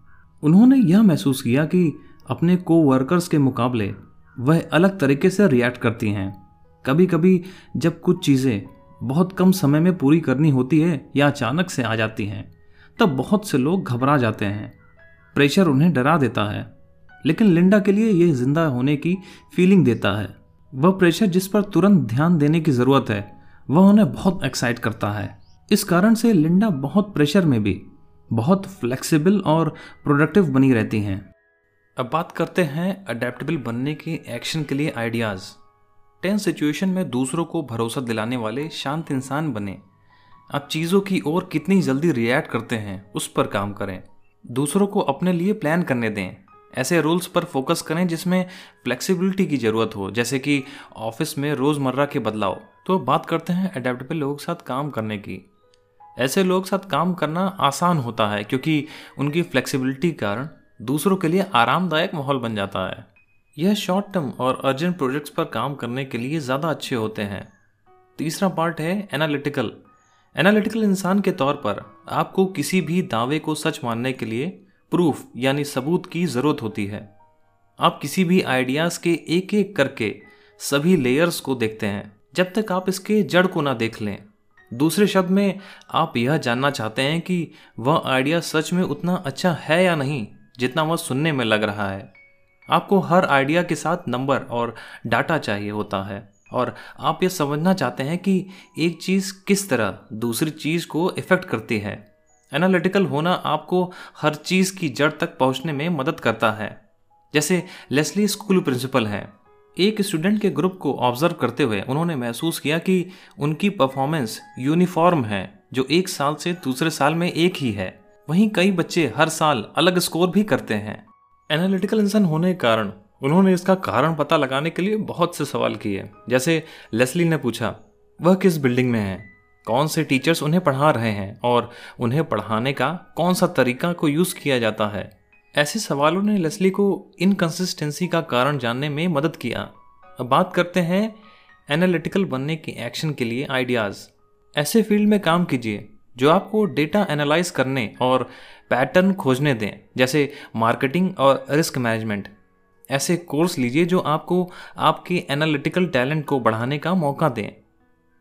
उन्होंने यह महसूस किया कि अपने को वर्कर्स के मुकाबले वह अलग तरीके से रिएक्ट करती हैं। कभी कभी जब कुछ चीज़ें बहुत कम समय में पूरी करनी होती है या अचानक से आ जाती हैं, तब बहुत से लोग घबरा जाते हैं। प्रेशर उन्हें डरा देता है। लेकिन लिंडा के लिए यह ज़िंदा होने की फीलिंग देता है। वह प्रेशर जिस पर तुरंत ध्यान देने की ज़रूरत है, वह उन्हें बहुत एक्साइट करता है। इस कारण से लिंडा बहुत प्रेशर में भी, बहुत फ्लेक्सिबल और प्रोडक्टिव बनी रहती हैं। अब बात करते हैं अडेप्टेबल बनने के एक्शन के लिए आइडियाज़ टेंस सिचुएशन में दूसरों को भरोसा दिलाने वाले शांत इंसान बने। आप चीज़ों की ओर कितनी जल्दी रिएक्ट करते हैं, उस पर काम करें। दूसरों को अपने लिए प्लान करने दें। ऐसे रूल्स पर फोकस करें जिसमें फ्लेक्सिबिलिटी की ज़रूरत हो, जैसे कि ऑफ़िस में रोज़मर्रा के बदलाव। तो बात करते हैं अडेप्टेबल लोगों के साथ काम करने की। ऐसे लोग साथ काम करना आसान होता है क्योंकि उनकी फ्लेक्सिबिलिटी कारण दूसरों के लिए आरामदायक माहौल बन जाता है। यह शॉर्ट टर्म और अर्जेंट प्रोजेक्ट्स पर काम करने के लिए ज़्यादा अच्छे होते हैं। तीसरा पार्ट है एनालिटिकल एनालिटिकल इंसान के तौर पर आपको किसी भी दावे को सच मानने के लिए प्रूफ यानी सबूत की ज़रूरत होती है। आप किसी भी आइडियाज़ के एक एक करके सभी लेयर्स को देखते हैं, जब तक आप इसके जड़ को ना देख लें। दूसरे शब्द में, आप यह जानना चाहते हैं कि वह आइडिया सच में उतना अच्छा है या नहीं, जितना वह सुनने में लग रहा है। आपको हर आइडिया के साथ नंबर और डाटा चाहिए होता है, और आप यह समझना चाहते हैं कि एक चीज़ किस तरह दूसरी चीज़ को इफ़ेक्ट करती है। एनालिटिकल होना आपको हर चीज़ की जड़ तक पहुँचने में मदद करता है। जैसे लेस्ली स्कूल प्रिंसिपल हैं। एक स्टूडेंट के ग्रुप को ऑब्ज़र्व करते हुए उन्होंने महसूस किया कि उनकी परफॉर्मेंस यूनिफॉर्म है, जो एक साल से दूसरे साल में एक ही है। वहीं कई बच्चे हर साल अलग स्कोर भी करते हैं। एनालिटिकल इंसान होने के कारण उन्होंने इसका कारण पता लगाने के लिए बहुत से सवाल किए। जैसे लेस्ली ने पूछा, वह किस बिल्डिंग में है? कौन से टीचर्स उन्हें पढ़ा रहे हैं और उन्हें पढ़ाने का कौन सा तरीका को यूज़ किया जाता है? ऐसे सवालों ने लेस्ली को इनकन्सिस्टेंसी का कारण जानने में मदद किया। अब बात करते हैं एनालिटिकल बनने के एक्शन के लिए आइडियाज़ ऐसे फ़ील्ड में काम कीजिए जो आपको डेटा एनालाइज करने और पैटर्न खोजने दें, जैसे मार्केटिंग और रिस्क मैनेजमेंट ऐसे कोर्स लीजिए जो आपको आपके एनालिटिकल टैलेंट को बढ़ाने का मौका दें।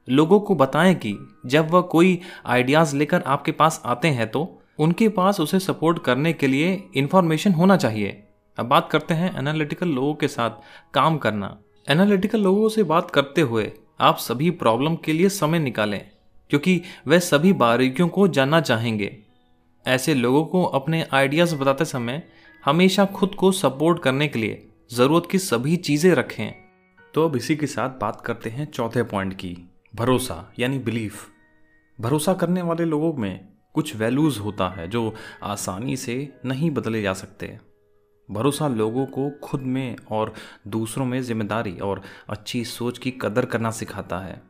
लोगों को बताएँ कि जब वह कोई आइडियाज़ लेकर आपके पास आते हैं तो उनके पास उसे सपोर्ट करने के लिए इंफॉर्मेशन होना चाहिए। अब बात करते हैं एनालिटिकल लोगों के साथ काम करना। एनालिटिकल लोगों से बात करते हुए आप सभी प्रॉब्लम के लिए समय निकालें, क्योंकि वे सभी बारीकियों को जानना चाहेंगे। ऐसे लोगों को अपने आइडियाज़ बताते समय हमेशा खुद को सपोर्ट करने के लिए ज़रूरत की सभी चीज़ें रखें। तो अब इसी के साथ बात करते हैं चौथे पॉइंट की। भरोसा, यानी बिलीफ। भरोसा करने वाले लोगों में कुछ वैल्यूज़ होता है जो आसानी से नहीं बदले जा सकते। भरोसा लोगों को खुद में और दूसरों में ज़िम्मेदारी और अच्छी सोच की कदर करना सिखाता है।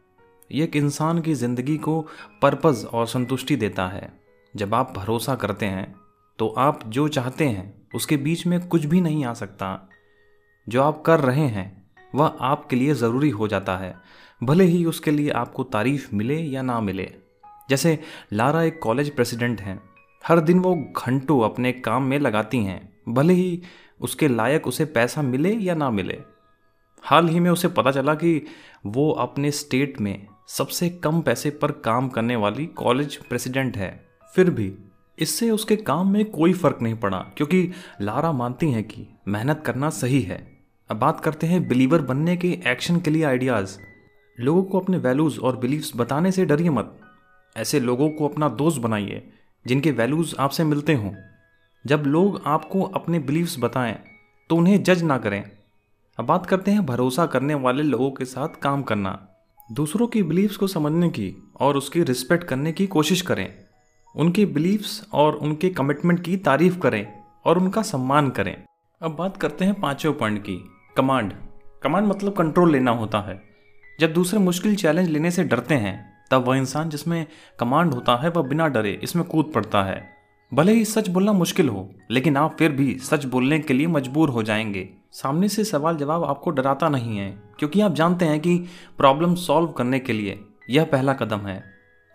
ये एक इंसान की ज़िंदगी को पर्पज़ और संतुष्टि देता है। जब आप भरोसा करते हैं तो आप जो चाहते हैं, उसके बीच में कुछ भी नहीं आ सकता। जो आप कर रहे हैं, वह आपके लिए ज़रूरी हो जाता है। भले ही उसके लिए आपको तारीफ़ मिले या ना मिले। जैसे, लारा एक कॉलेज प्रेसिडेंट हैं। हर दिन वो घंटों अपने काम में लगाती हैं। भले ही उसके लायक उसे पैसा मिले या ना मिले। हाल ही में उसे पता चला कि वो अपने स्टेट में सबसे कम पैसे पर काम करने वाली कॉलेज प्रेसिडेंट है। फिर भी इससे उसके काम में कोई फ़र्क नहीं पड़ा, क्योंकि लारा मानती हैं कि मेहनत करना सही है। अब बात करते हैं बिलीवर बनने के एक्शन के लिए आइडियाज़। लोगों को अपने वैल्यूज़ और बिलीव्स बताने से डरिए मत। ऐसे लोगों को अपना दोस्त बनाइए, जिनके वैल्यूज़ आपसे मिलते हों। जब लोग आपको अपने बिलीव्स बताएँ तो उन्हें जज ना करें। अब बात करते हैं भरोसा करने वाले लोगों के साथ काम करना। दूसरों की बिलीव्स को समझने की और उसकी रिस्पेक्ट करने की कोशिश करें। उनके बिलीव्स और उनके कमिटमेंट की तारीफ़ करें और उनका सम्मान करें। अब बात करते हैं पाँचवें पॉइंट की कमांड कमांड मतलब कंट्रोल लेना होता है। जब दूसरे मुश्किल चैलेंज लेने से डरते हैं, तब वह इंसान जिसमें कमांड होता है, वह बिना डरे इसमें कूद पड़ता है। भले ही सच बोलना मुश्किल हो, लेकिन आप फिर भी सच बोलने के लिए मजबूर हो जाएँगे। सामने से सवाल जवाब आपको डराता नहीं है, क्योंकि आप जानते हैं कि प्रॉब्लम सॉल्व करने के लिए यह पहला कदम है।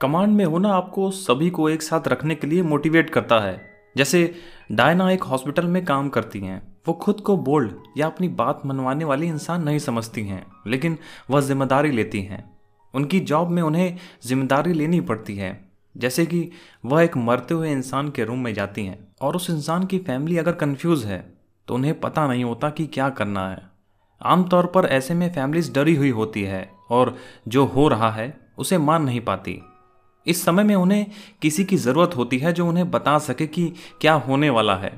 कमांड में होना आपको सभी को एक साथ रखने के लिए मोटिवेट करता है, जैसे डायना एक हॉस्पिटल में काम करती हैं। वो खुद को बोल्ड या अपनी बात मनवाने वाली इंसान नहीं समझती हैं, लेकिन वह ज़िम्मेदारी लेती हैं। उनकी जॉब में उन्हें ज़िम्मेदारी लेनी पड़ती है। जैसे कि वह एक मरते हुए इंसान के रूम में जाती हैं और उस इंसान की फैमिली अगर कंफ्यूज है तो उन्हें पता नहीं होता कि क्या करना है। आमतौर पर ऐसे में फैमिलीज़ डरी हुई होती है और जो हो रहा है, उसे मान नहीं पाती। इस समय में उन्हें किसी की ज़रूरत होती है जो उन्हें बता सके कि क्या होने वाला है।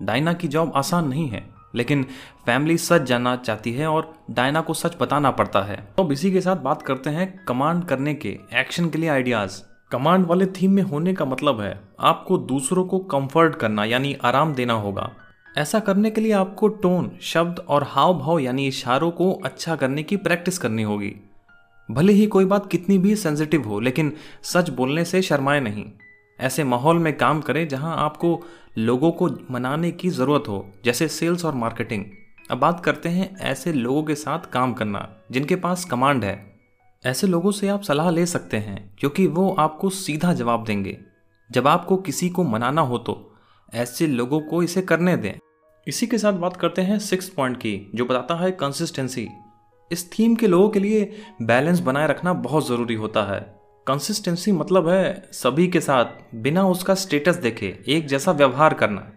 डायना की जॉब आसान नहीं है, लेकिन फैमिली सच जानना चाहती है और डायना को सच बताना पड़ता है। तो इसी के साथ बात करते हैं कमांड करने के, एक्शन के लिए आइडियाज़। कमांड वाले थीम में होने का मतलब है आपको दूसरों को कंफर्ट करना, यानी आराम देना होगा। ऐसा करने के लिए आपको टोन, शब्द और हाव भाव यानी इशारों को अच्छा करने की प्रैक्टिस करनी होगी। भले ही कोई बात कितनी भी सेंसिटिव हो, लेकिन सच बोलने से शर्माए नहीं। ऐसे माहौल में काम करें जहाँ आपको लोगों को मनाने की ज़रूरत हो, जैसे सेल्स और मार्केटिंग अब बात करते हैं ऐसे लोगों के साथ काम करना, जिनके पास कमांड है। ऐसे लोगों से आप सलाह ले सकते हैं क्योंकि वो आपको सीधा जवाब देंगे। जब आपको किसी को मनाना हो तो ऐसे लोगों को इसे करने दें। इसी के साथ बात करते हैं सिक्स पॉइंट की, जो बताता है कंसिस्टेंसी इस थीम के लोगों के लिए बैलेंस बनाए रखना बहुत ज़रूरी होता है। कंसिस्टेंसी मतलब है सभी के साथ बिना उसका स्टेटस देखे, एक जैसा व्यवहार करना।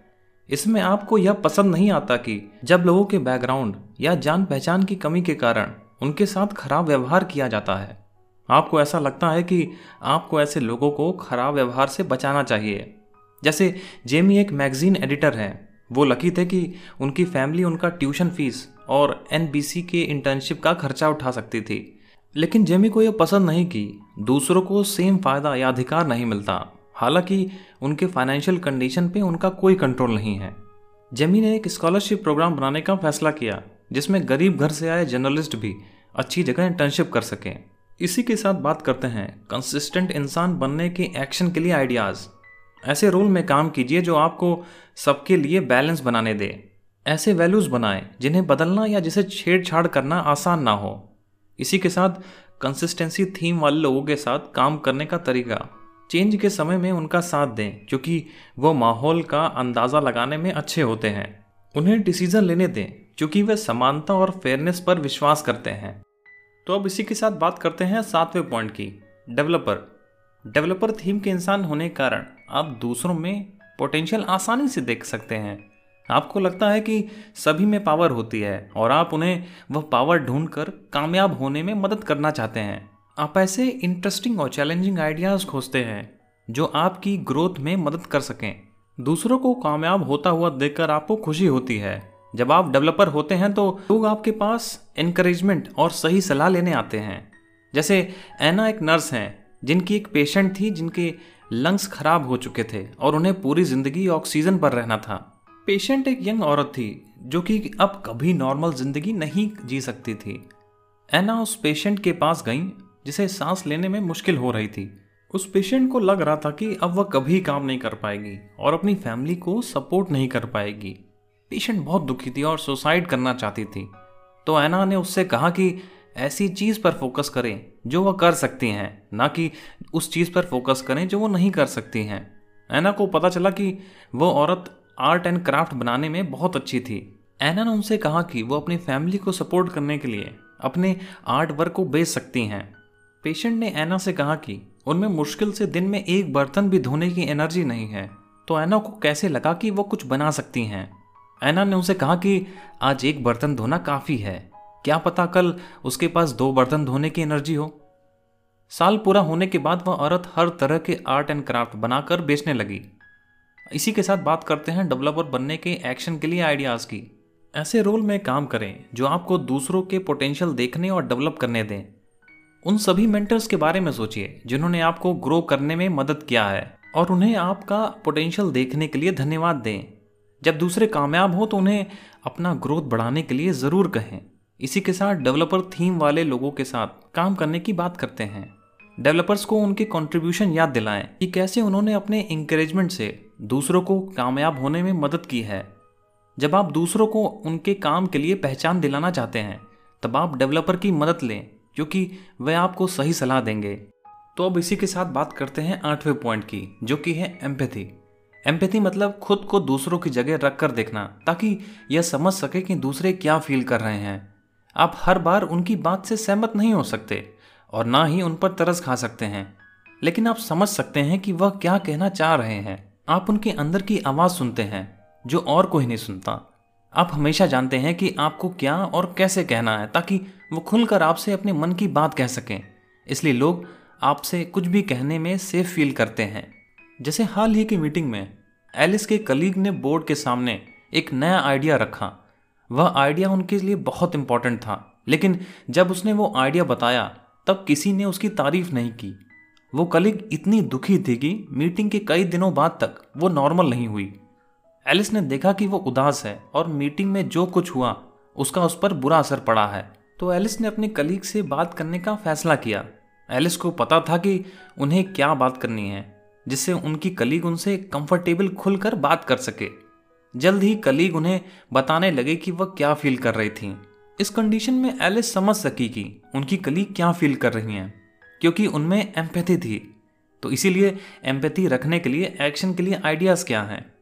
इसमें आपको यह पसंद नहीं आता कि जब लोगों के बैकग्राउंड या जान पहचान की कमी के कारण उनके साथ खराब व्यवहार किया जाता है। आपको ऐसा लगता है कि आपको ऐसे लोगों को खराब व्यवहार से बचाना चाहिए। जैसे जेमी एक मैगजीन एडिटर हैं। वो लकी थे कि उनकी फैमिली उनका ट्यूशन फ़ीस और एनबीसी के इंटर्नशिप का खर्चा उठा सकती थी। लेकिन जेमी को यह पसंद नहीं कि। दूसरों को सेम फ़ायदा या अधिकार नहीं मिलता। हालाँकि, उनके फाइनेंशियल कंडीशन पे उनका कोई कंट्रोल नहीं है। जेमी ने एक स्कॉलरशिप प्रोग्राम बनाने का फैसला किया, जिसमें गरीब घर से आए जर्नलिस्ट भी अच्छी जगह इंटर्नशिप कर सकें। इसी के साथ बात करते हैं कंसिस्टेंट इंसान बनने के एक्शन के लिए आइडियाज़ ऐसे रोल में काम कीजिए जो आपको सबके लिए बैलेंस बनाने दे। ऐसे वैल्यूज़ बनाएँ, जिन्हें बदलना या जिसे छेड़छाड़ करना आसान ना हो। इसी के साथ कंसिस्टेंसी थीम वाले लोगों के साथ काम करने का तरीका। चेंज के समय में उनका साथ दें, क्योंकि वो माहौल का अंदाज़ा लगाने में अच्छे होते हैं। उन्हें डिसीज़न लेने दें, क्योंकि वे समानता और फेयरनेस पर विश्वास करते हैं। तो अब इसी के साथ बात करते हैं सातवें पॉइंट की डेवलपर डेवलपर थीम के इंसान होने के कारण आप दूसरों में पोटेंशियल आसानी से देख सकते हैं। आपको लगता है कि सभी में पावर होती है और आप उन्हें, वह पावर ढूंढकर कामयाब होने में मदद करना चाहते हैं। आप ऐसे इंटरेस्टिंग और चैलेंजिंग आइडियाज़ खोजते हैं, जो आपकी ग्रोथ में मदद कर सकें। दूसरों को कामयाब होता हुआ देखकर आपको खुशी होती है। जब आप डेवलपर होते हैं तो लोग आपके पास इनक्रेजमेंट और सही सलाह लेने आते हैं। जैसे एना एक नर्स हैं, जिनकी एक पेशेंट थी जिनके लंग्स खराब हो चुके थे और उन्हें पूरी ज़िंदगी ऑक्सीजन पर रहना था। पेशेंट एक यंग औरत थी, जो कि अब कभी नॉर्मल ज़िंदगी नहीं जी सकती थी। एना उस पेशेंट के पास गई, जिसे सांस लेने में मुश्किल हो रही थी। उस पेशेंट को लग रहा था कि अब वह कभी काम नहीं कर पाएगी और अपनी फैमिली को सपोर्ट नहीं कर पाएगी। पेशेंट बहुत दुखी थी और सुसाइड करना चाहती थी। तो एना ने उससे कहा कि ऐसी चीज़ पर फोकस करें जो वह कर सकती हैं, ना कि उस चीज़ पर फोकस करें जो वो नहीं कर सकती हैं। एना को पता चला कि वो औरत आर्ट एंड क्राफ्ट बनाने में बहुत अच्छी थी। एना ने उनसे कहा कि वो अपनी फैमिली को सपोर्ट करने के लिए अपने आर्ट वर्क को बेच सकती हैं। पेशेंट ने एना से कहा कि उनमें मुश्किल से दिन में एक बर्तन भी धोने की एनर्जी नहीं है तो एना को कैसे लगा कि वो कुछ बना सकती हैं? एना ने उनसे कहा कि आज एक बर्तन धोना काफ़ी है। क्या पता कल उसके पास दो बर्तन धोने की एनर्जी हो? साल पूरा होने के बाद वह औरत हर तरह के आर्ट एंड क्राफ्ट बनाकर बेचने लगी। इसी के साथ बात करते हैं डेवलपर बनने के एक्शन के लिए आइडियाज़ की। ऐसे रोल में काम करें जो आपको दूसरों के पोटेंशियल देखने और डेवलप करने दें। उन सभी मेंटर्स के बारे में सोचिए जिन्होंने आपको ग्रो करने में मदद किया है और उन्हें आपका पोटेंशियल देखने के लिए धन्यवाद दें। जब दूसरे कामयाब हो तो उन्हें अपना ग्रोथ बढ़ाने के लिए ज़रूर कहें। इसी के साथ डेवलपर थीम वाले लोगों के साथ काम करने की बात करते हैं। डेवलपर्स को उनके कंट्रीब्यूशन याद दिलाएँ कि कैसे उन्होंने अपने इंकरेजमेंट से दूसरों को कामयाब होने में मदद की है। जब आप दूसरों को उनके काम के लिए पहचान दिलाना चाहते हैं, तब आप डेवलपर की मदद लें क्योंकि वह आपको सही सलाह देंगे। तो अब इसी के साथ बात करते हैं आठवें पॉइंट की, जो कि है एम्पैथी। एम्पैथी मतलब खुद को दूसरों की जगह रख कर देखना, ताकि यह समझ सके कि दूसरे क्या फील कर रहे हैं। आप हर बार उनकी बात से सहमत नहीं हो सकते, और ना ही उन पर तरस खा सकते हैं। लेकिन आप समझ सकते हैं कि वह क्या कहना चाह रहे हैं। आप उनके अंदर की आवाज़ सुनते हैं, जो और कोई नहीं सुनता। आप हमेशा जानते हैं कि आपको क्या और कैसे कहना है, ताकि वो खुलकर आपसे अपने मन की बात कह सकें। इसलिए लोग आपसे कुछ भी कहने में सेफ़ फील करते हैं। जैसे हाल ही की मीटिंग में, एलिस के कलीग ने बोर्ड के सामने एक नया आइडिया रखा। वह आइडिया उनके लिए बहुत इंपॉर्टेंट था, लेकिन जब उसने वो आइडिया बताया, तब किसी ने उसकी तारीफ़ नहीं की। वो कलीग इतनी दुखी थी कि मीटिंग के कई दिनों बाद तक वो नॉर्मल नहीं हुई। एलिस ने देखा कि वो उदास है और मीटिंग में जो कुछ हुआ, उसका उस पर बुरा असर पड़ा है। तो एलिस ने अपने कलीग से बात करने का फैसला किया। एलिस को पता था कि उन्हें क्या बात करनी है, जिससे उनकी कलीग उनसे कंफर्टेबल खुलकर बात कर सके। जल्द ही कलीग उन्हें बताने लगे कि वह क्या फील कर रही थी। इस कंडीशन में एलिस समझ सकी कि उनकी कलीग क्या फील कर रही हैं। क्योंकि उनमें एम्पैथी थी। तो इसीलिए एम्पैथी रखने के लिए एक्शन के लिए आइडियाज़ क्या हैं?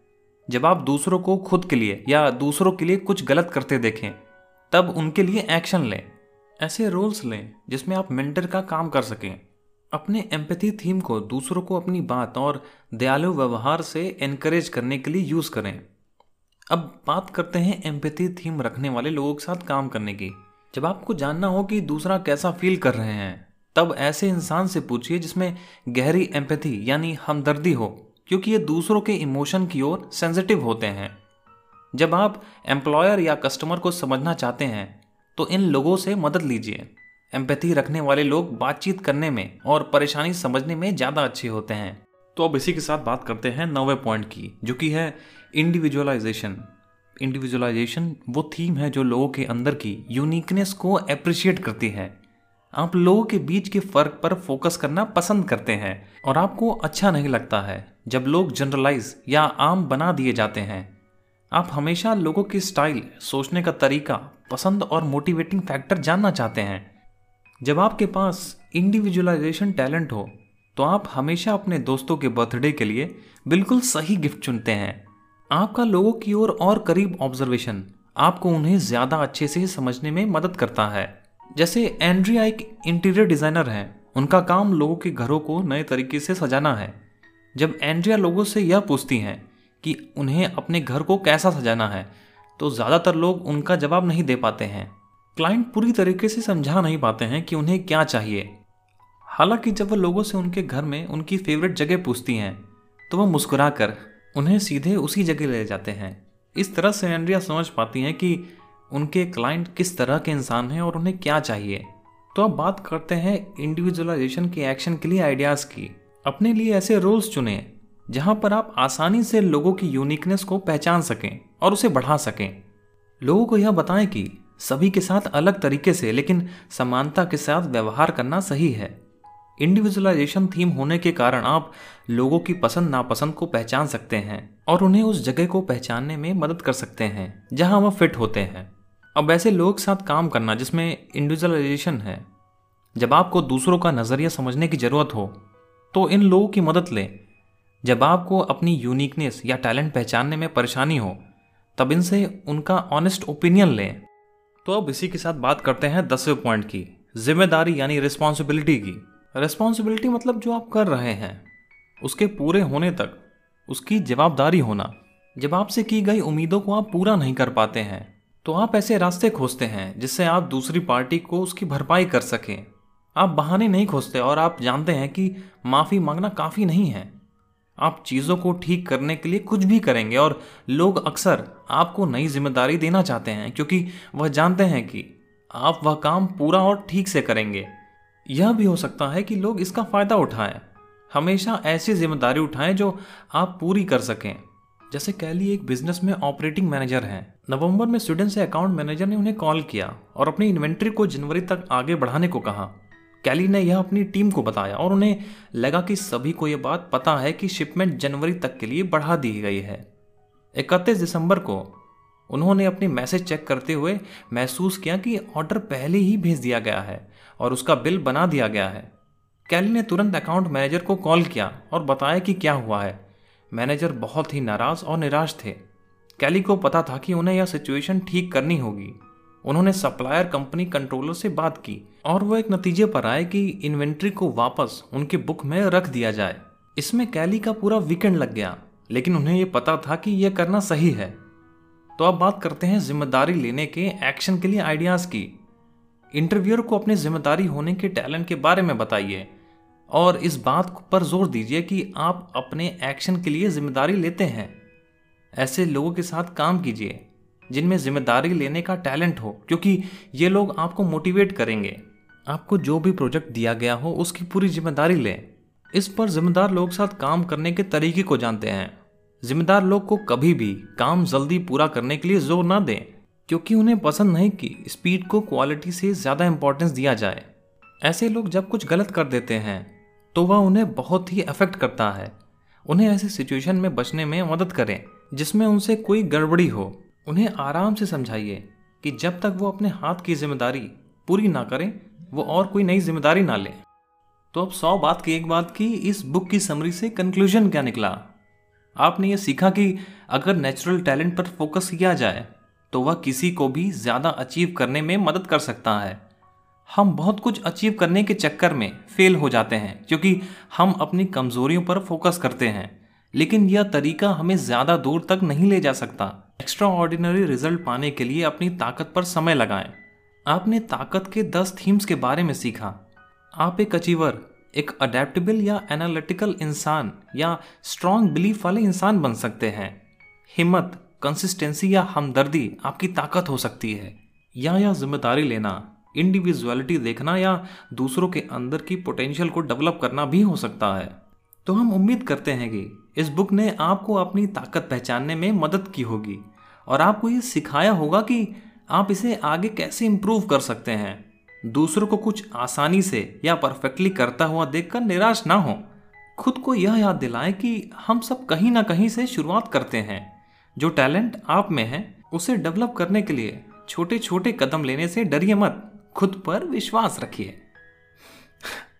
जब आप दूसरों को खुद के लिए या दूसरों के लिए कुछ गलत करते देखें, तब उनके लिए एक्शन लें। ऐसे रोल्स लें जिसमें आप मेंटर का काम कर सकें। अपने एम्पैथी थीम को, दूसरों को अपनी बात और दयालु व्यवहार से एनकरेज करने के लिए यूज़ करें। अब बात करते हैं एम्पैथी थीम रखने वाले लोगों के साथ काम करने की। जब आपको जानना हो कि दूसरा कैसा फील कर रहे हैं तब ऐसे इंसान से पूछिए जिसमें गहरी एम्पैथी यानी हमदर्दी हो, क्योंकि ये दूसरों के इमोशन की ओर सेंसिटिव होते हैं। जब आप एम्प्लॉयर या कस्टमर को समझना चाहते हैं तो इन लोगों से मदद लीजिए। एम्पैथी रखने वाले लोग बातचीत करने में और परेशानी समझने में ज़्यादा अच्छे होते हैं। तो अब इसी के साथ बात करते हैं नवे पॉइंट की, जो कि है इंडिविजुअलाइजेशन इंडिविजुअलाइजेशन वो थीम है जो लोगों के अंदर की यूनिकनेस को अप्रिशिएट करती है। आप लोगों के बीच के फ़र्क पर फोकस करना पसंद करते हैं और आपको अच्छा नहीं लगता है जब लोग जनरलाइज या आम बना दिए जाते हैं। आप हमेशा लोगों की स्टाइल सोचने का तरीका पसंद और मोटिवेटिंग फैक्टर जानना चाहते हैं। जब आपके पास इंडिविजुअलाइजेशन टैलेंट हो तो आप हमेशा अपने दोस्तों के बर्थडे के लिए बिल्कुल सही गिफ्ट चुनते हैं। आपका लोगों की ओर और, और करीब ऑब्जर्वेशन आपको उन्हें ज़्यादा अच्छे से समझने में मदद करता है। जैसे एंड्रिया एक इंटीरियर डिज़ाइनर हैं। उनका काम लोगों के घरों को नए तरीके से सजाना है। जब एंड्रिया लोगों से यह पूछती हैं कि उन्हें अपने घर को कैसा सजाना है तो ज़्यादातर लोग उनका जवाब नहीं दे पाते हैं। क्लाइंट पूरी तरीके से समझा नहीं पाते हैं कि उन्हें क्या चाहिए। हालाँकि जब वह लोगों से उनके घर में उनकी फेवरेट जगह पूछती हैं तो वह मुस्कुरा कर उन्हें सीधे उसी जगह ले जाते हैं। इस तरह से एंड्रिया समझ पाती हैं कि उनके क्लाइंट किस तरह के इंसान हैं और उन्हें क्या चाहिए? तो अब बात करते हैं इंडिविजुअलाइजेशन के एक्शन के लिए आइडियाज़ की। अपने लिए ऐसे रोल्स चुने, जहाँ पर आप आसानी से लोगों की यूनिकनेस को पहचान सकें और उसे बढ़ा सकें। लोगों को यह बताएँ कि सभी के साथ अलग तरीके से, लेकिन समानता के साथ व्यवहार करना सही है। इंडिविजुअलाइजेशन थीम होने के कारण आप लोगों की पसंद नापसंद को पहचान सकते हैं और उन्हें उस जगह को पहचानने में मदद कर सकते हैं, जहाँ वह फिट होते हैं। अब ऐसे लोग साथ काम करना, जिसमें इंडिविजुअलाइजेशन है, जब आपको दूसरों का नज़रिया समझने की ज़रूरत हो तो इन लोगों की मदद लें। जब आपको अपनी यूनिकनेस या टैलेंट पहचानने में परेशानी हो, तब इनसे उनका ऑनेस्ट ओपिनियन लें। तो अब इसी के साथ बात करते हैं दसवें पॉइंट की, ज़िम्मेदारी यानी रिस्पॉन्सिबिलिटी की। रिस्पॉन्सिबिलिटी मतलब जो आप कर रहे हैं, उसके पूरे होने तक उसकी जवाबदारी होना। जब आपसे की गई उम्मीदों को आप पूरा नहीं कर पाते हैं तो आप ऐसे रास्ते खोजते हैं जिससे आप दूसरी पार्टी को उसकी भरपाई कर सकें। आप बहाने नहीं खोजते और आप जानते हैं कि माफ़ी मांगना काफ़ी नहीं है। आप चीज़ों को ठीक करने के लिए कुछ भी करेंगे और लोग अक्सर आपको नई ज़िम्मेदारी देना चाहते हैं क्योंकि वह जानते हैं कि आप वह काम पूरा और ठीक से करेंगे। यह भी हो सकता है कि लोग इसका फ़ायदा उठाएँ। हमेशा ऐसी ज़िम्मेदारी उठाएँ जो आप पूरी कर सकें। जैसे कैली एक बिज़नेस में ऑपरेटिंग मैनेजर हैं। नवंबर में स्वीडन से अकाउंट मैनेजर ने उन्हें कॉल किया और अपनी इन्वेंट्री को जनवरी तक आगे बढ़ाने को कहा। कैली ने यह अपनी टीम को बताया और उन्हें लगा कि सभी को यह बात पता है कि शिपमेंट जनवरी तक के लिए बढ़ा दी गई है। इकतीस दिसंबर को उन्होंने अपनी मैसेज चेक करते हुए महसूस किया कि ऑर्डर पहले ही भेज दिया गया है और उसका बिल बना दिया गया है। कैली ने तुरंत अकाउंट मैनेजर को कॉल किया और बताया कि क्या हुआ है। मैनेजर बहुत ही नाराज़ और निराश थे। कैली को पता था कि उन्हें यह सिचुएशन ठीक करनी होगी। उन्होंने सप्लायर कंपनी कंट्रोलर से बात की और वो एक नतीजे पर आए कि इन्वेंट्री को वापस उनके बुक में रख दिया जाए। इसमें कैली का पूरा वीकेंड लग गया, लेकिन उन्हें यह पता था कि यह करना सही है। तो अब बात करते हैं ज़िम्मेदारी लेने के एक्शन के लिए आइडियाज़ की। इंटरव्यूअर को अपनी ज़िम्मेदारी होने के टैलेंट के बारे में बताइए। और इस बात पर ज़ोर दीजिए कि आप अपने एक्शन के लिए ज़िम्मेदारी लेते हैं। ऐसे लोगों के साथ काम कीजिए, जिनमें ज़िम्मेदारी लेने का टैलेंट हो, क्योंकि ये लोग आपको मोटिवेट करेंगे। आपको जो भी प्रोजेक्ट दिया गया हो, उसकी पूरी ज़िम्मेदारी लें। इस पर जिम्मेदार लोग साथ काम करने के तरीके को जानते हैं। जिम्मेदार लोग को कभी भी काम जल्दी पूरा करने के लिए ज़ोर ना दें, क्योंकि उन्हें पसंद नहीं कि स्पीड को क्वालिटी से ज़्यादा इम्पोर्टेंस दिया जाए। ऐसे लोग जब कुछ गलत कर देते हैं तो वह उन्हें बहुत ही अफेक्ट करता है। उन्हें ऐसे सिचुएशन में बचने में मदद करें, जिसमें उनसे कोई गड़बड़ी हो। उन्हें आराम से समझाइए कि जब तक वो अपने हाथ की ज़िम्मेदारी पूरी ना करें, वो और कोई नई ज़िम्मेदारी ना लें। तो अब सौ बात की एक बात की, इस बुक की समरी से कंक्लूजन क्या निकला? आपने ये सीखा कि अगर नेचुरल टैलेंट पर फोकस किया जाए तो वह किसी को भी ज़्यादा अचीव करने में मदद कर सकता है। हम बहुत कुछ अचीव करने के चक्कर में फेल हो जाते हैं, क्योंकि हम अपनी कमजोरियों पर फोकस करते हैं। लेकिन यह तरीका हमें ज़्यादा दूर तक नहीं ले जा सकता। एक्स्ट्रा ऑर्डिनरी रिज़ल्ट पाने के लिए अपनी ताकत पर समय लगाएँ। आपने ताकत के दस थीम्स के बारे में सीखा। आप एक अचीवर एक अडेप्टेबल या एनालिटिकल इंसान या स्ट्रॉन्ग बिलीफ वाले इंसान बन सकते हैं। हिम्मत कंसिस्टेंसी या हमदर्दी आपकी ताकत हो सकती है। या या ज़िम्मेदारी लेना। इंडिविजुअलिटी देखना या दूसरों के अंदर की पोटेंशियल को डेवलप करना भी हो सकता है। तो हम उम्मीद करते हैं कि इस बुक ने आपको अपनी ताकत पहचानने में मदद की होगी और आपको ये सिखाया होगा कि आप इसे आगे कैसे इम्प्रूव कर सकते हैं। दूसरों को कुछ आसानी से या परफेक्टली करता हुआ देखकर निराश ना हो। खुद को यह याद दिलाएँ कि हम सब कहीं ना कहीं से शुरुआत करते हैं। जो टैलेंट आप में है, उसे डेवलप करने के लिए छोटे छोटे कदम लेने से डरिए मत। खुद पर विश्वास रखिए।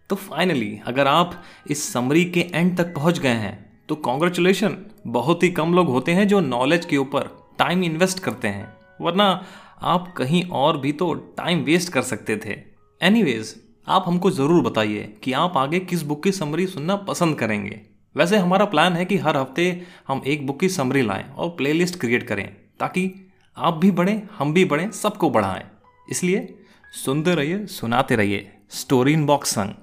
तो फाइनली अगर आप इस समरी के एंड तक पहुँच गए हैं तो कॉन्ग्रेचुलेशन बहुत ही कम लोग होते हैं जो नॉलेज के ऊपर टाइम इन्वेस्ट करते हैं, वरना आप कहीं और भी तो टाइम वेस्ट कर सकते थे। एनीवेज आप हमको ज़रूर बताइए कि आप आगे किस बुक की समरी सुनना पसंद करेंगे। वैसे हमारा प्लान है कि हर हफ़्ते हम एक बुक की समरी लाएँ और प्लेलिस्ट क्रिएट करें, ताकि आप भी बढ़ें, हम भी बढ़ें, सबको बढ़ाएँ। इसलिए सुनते रहिए सुनाते रहिए। स्टोरी इन बॉक्स संग।